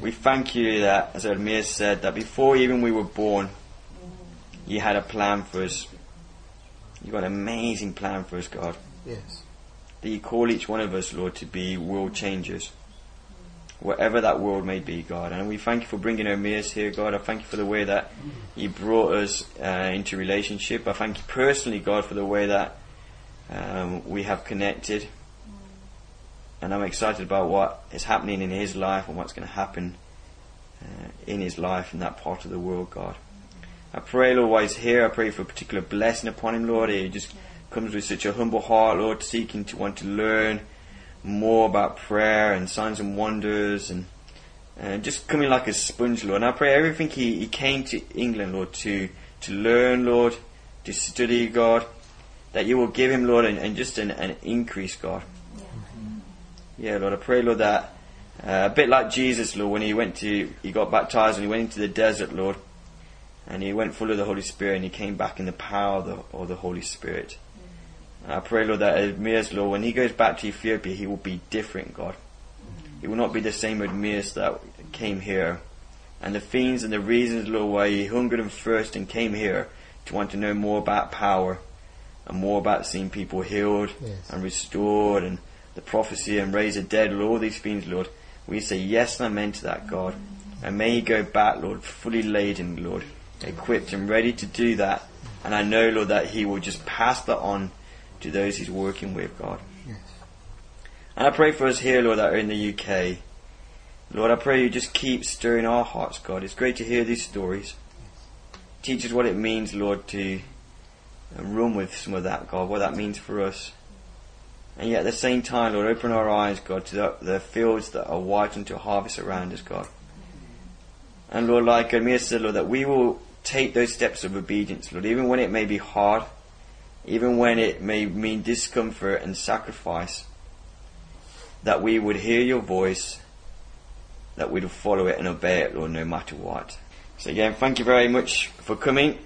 We thank you that, as Amir said, that before even we were born, mm-hmm. you had a plan for us. You got an amazing plan for us, God. Yes. That you call each one of us, Lord, to be world changers. Mm-hmm. Whatever that world may be, God. And we thank you for bringing Ermias here, God. I thank you for the way that you brought us uh, into relationship. I thank you personally, God, for the way that um, we have connected. And I'm excited about what is happening in his life and what's going to happen uh, in his life in that part of the world, God. I pray, Lord, while here, I pray for a particular blessing upon him, Lord. He just comes with such a humble heart, Lord, seeking to want to learn more about prayer and signs and wonders and and just coming like a sponge, Lord. And I pray everything he, he came to England, Lord, to to learn, Lord, to study, God, that you will give him, Lord, and, and just an, an increase, God. Yeah, Lord, I pray, Lord, that uh, a bit like Jesus, Lord, when he went to, he got baptized and he went into the desert, Lord, and he went full of the Holy Spirit and he came back in the power of the, of the Holy Spirit. And I pray, Lord, that Admiras, Lord, when he goes back to Ethiopia, he will be different, God. He will not be the same Admiras that came here. And the fiends and the reasons, Lord, why he hungered and thirsted and came here to want to know more about power and more about seeing people healed Yes. and restored and the prophecy and raise the dead, Lord, all these things, Lord. We say yes and amen to that, God. And may he go back, Lord, fully laden, Lord, equipped and ready to do that. And I know, Lord, that he will just pass that on to those he's working with, God. Yes. And I pray for us here, Lord, that are in the UK. Lord, I pray you just keep stirring our hearts, God. It's great to hear these stories. Teach us what it means, Lord, to uh, run with some of that, God, what that means for us. And yet at the same time, Lord, open our eyes, God, to the, the fields that are white unto harvest around us, God. And Lord, like Amir said, Lord, that we will take those steps of obedience, Lord, even when it may be hard, even when it may mean discomfort and sacrifice, that we would hear your voice, that we would follow it and obey it, Lord, no matter what. So again, thank you very much for coming.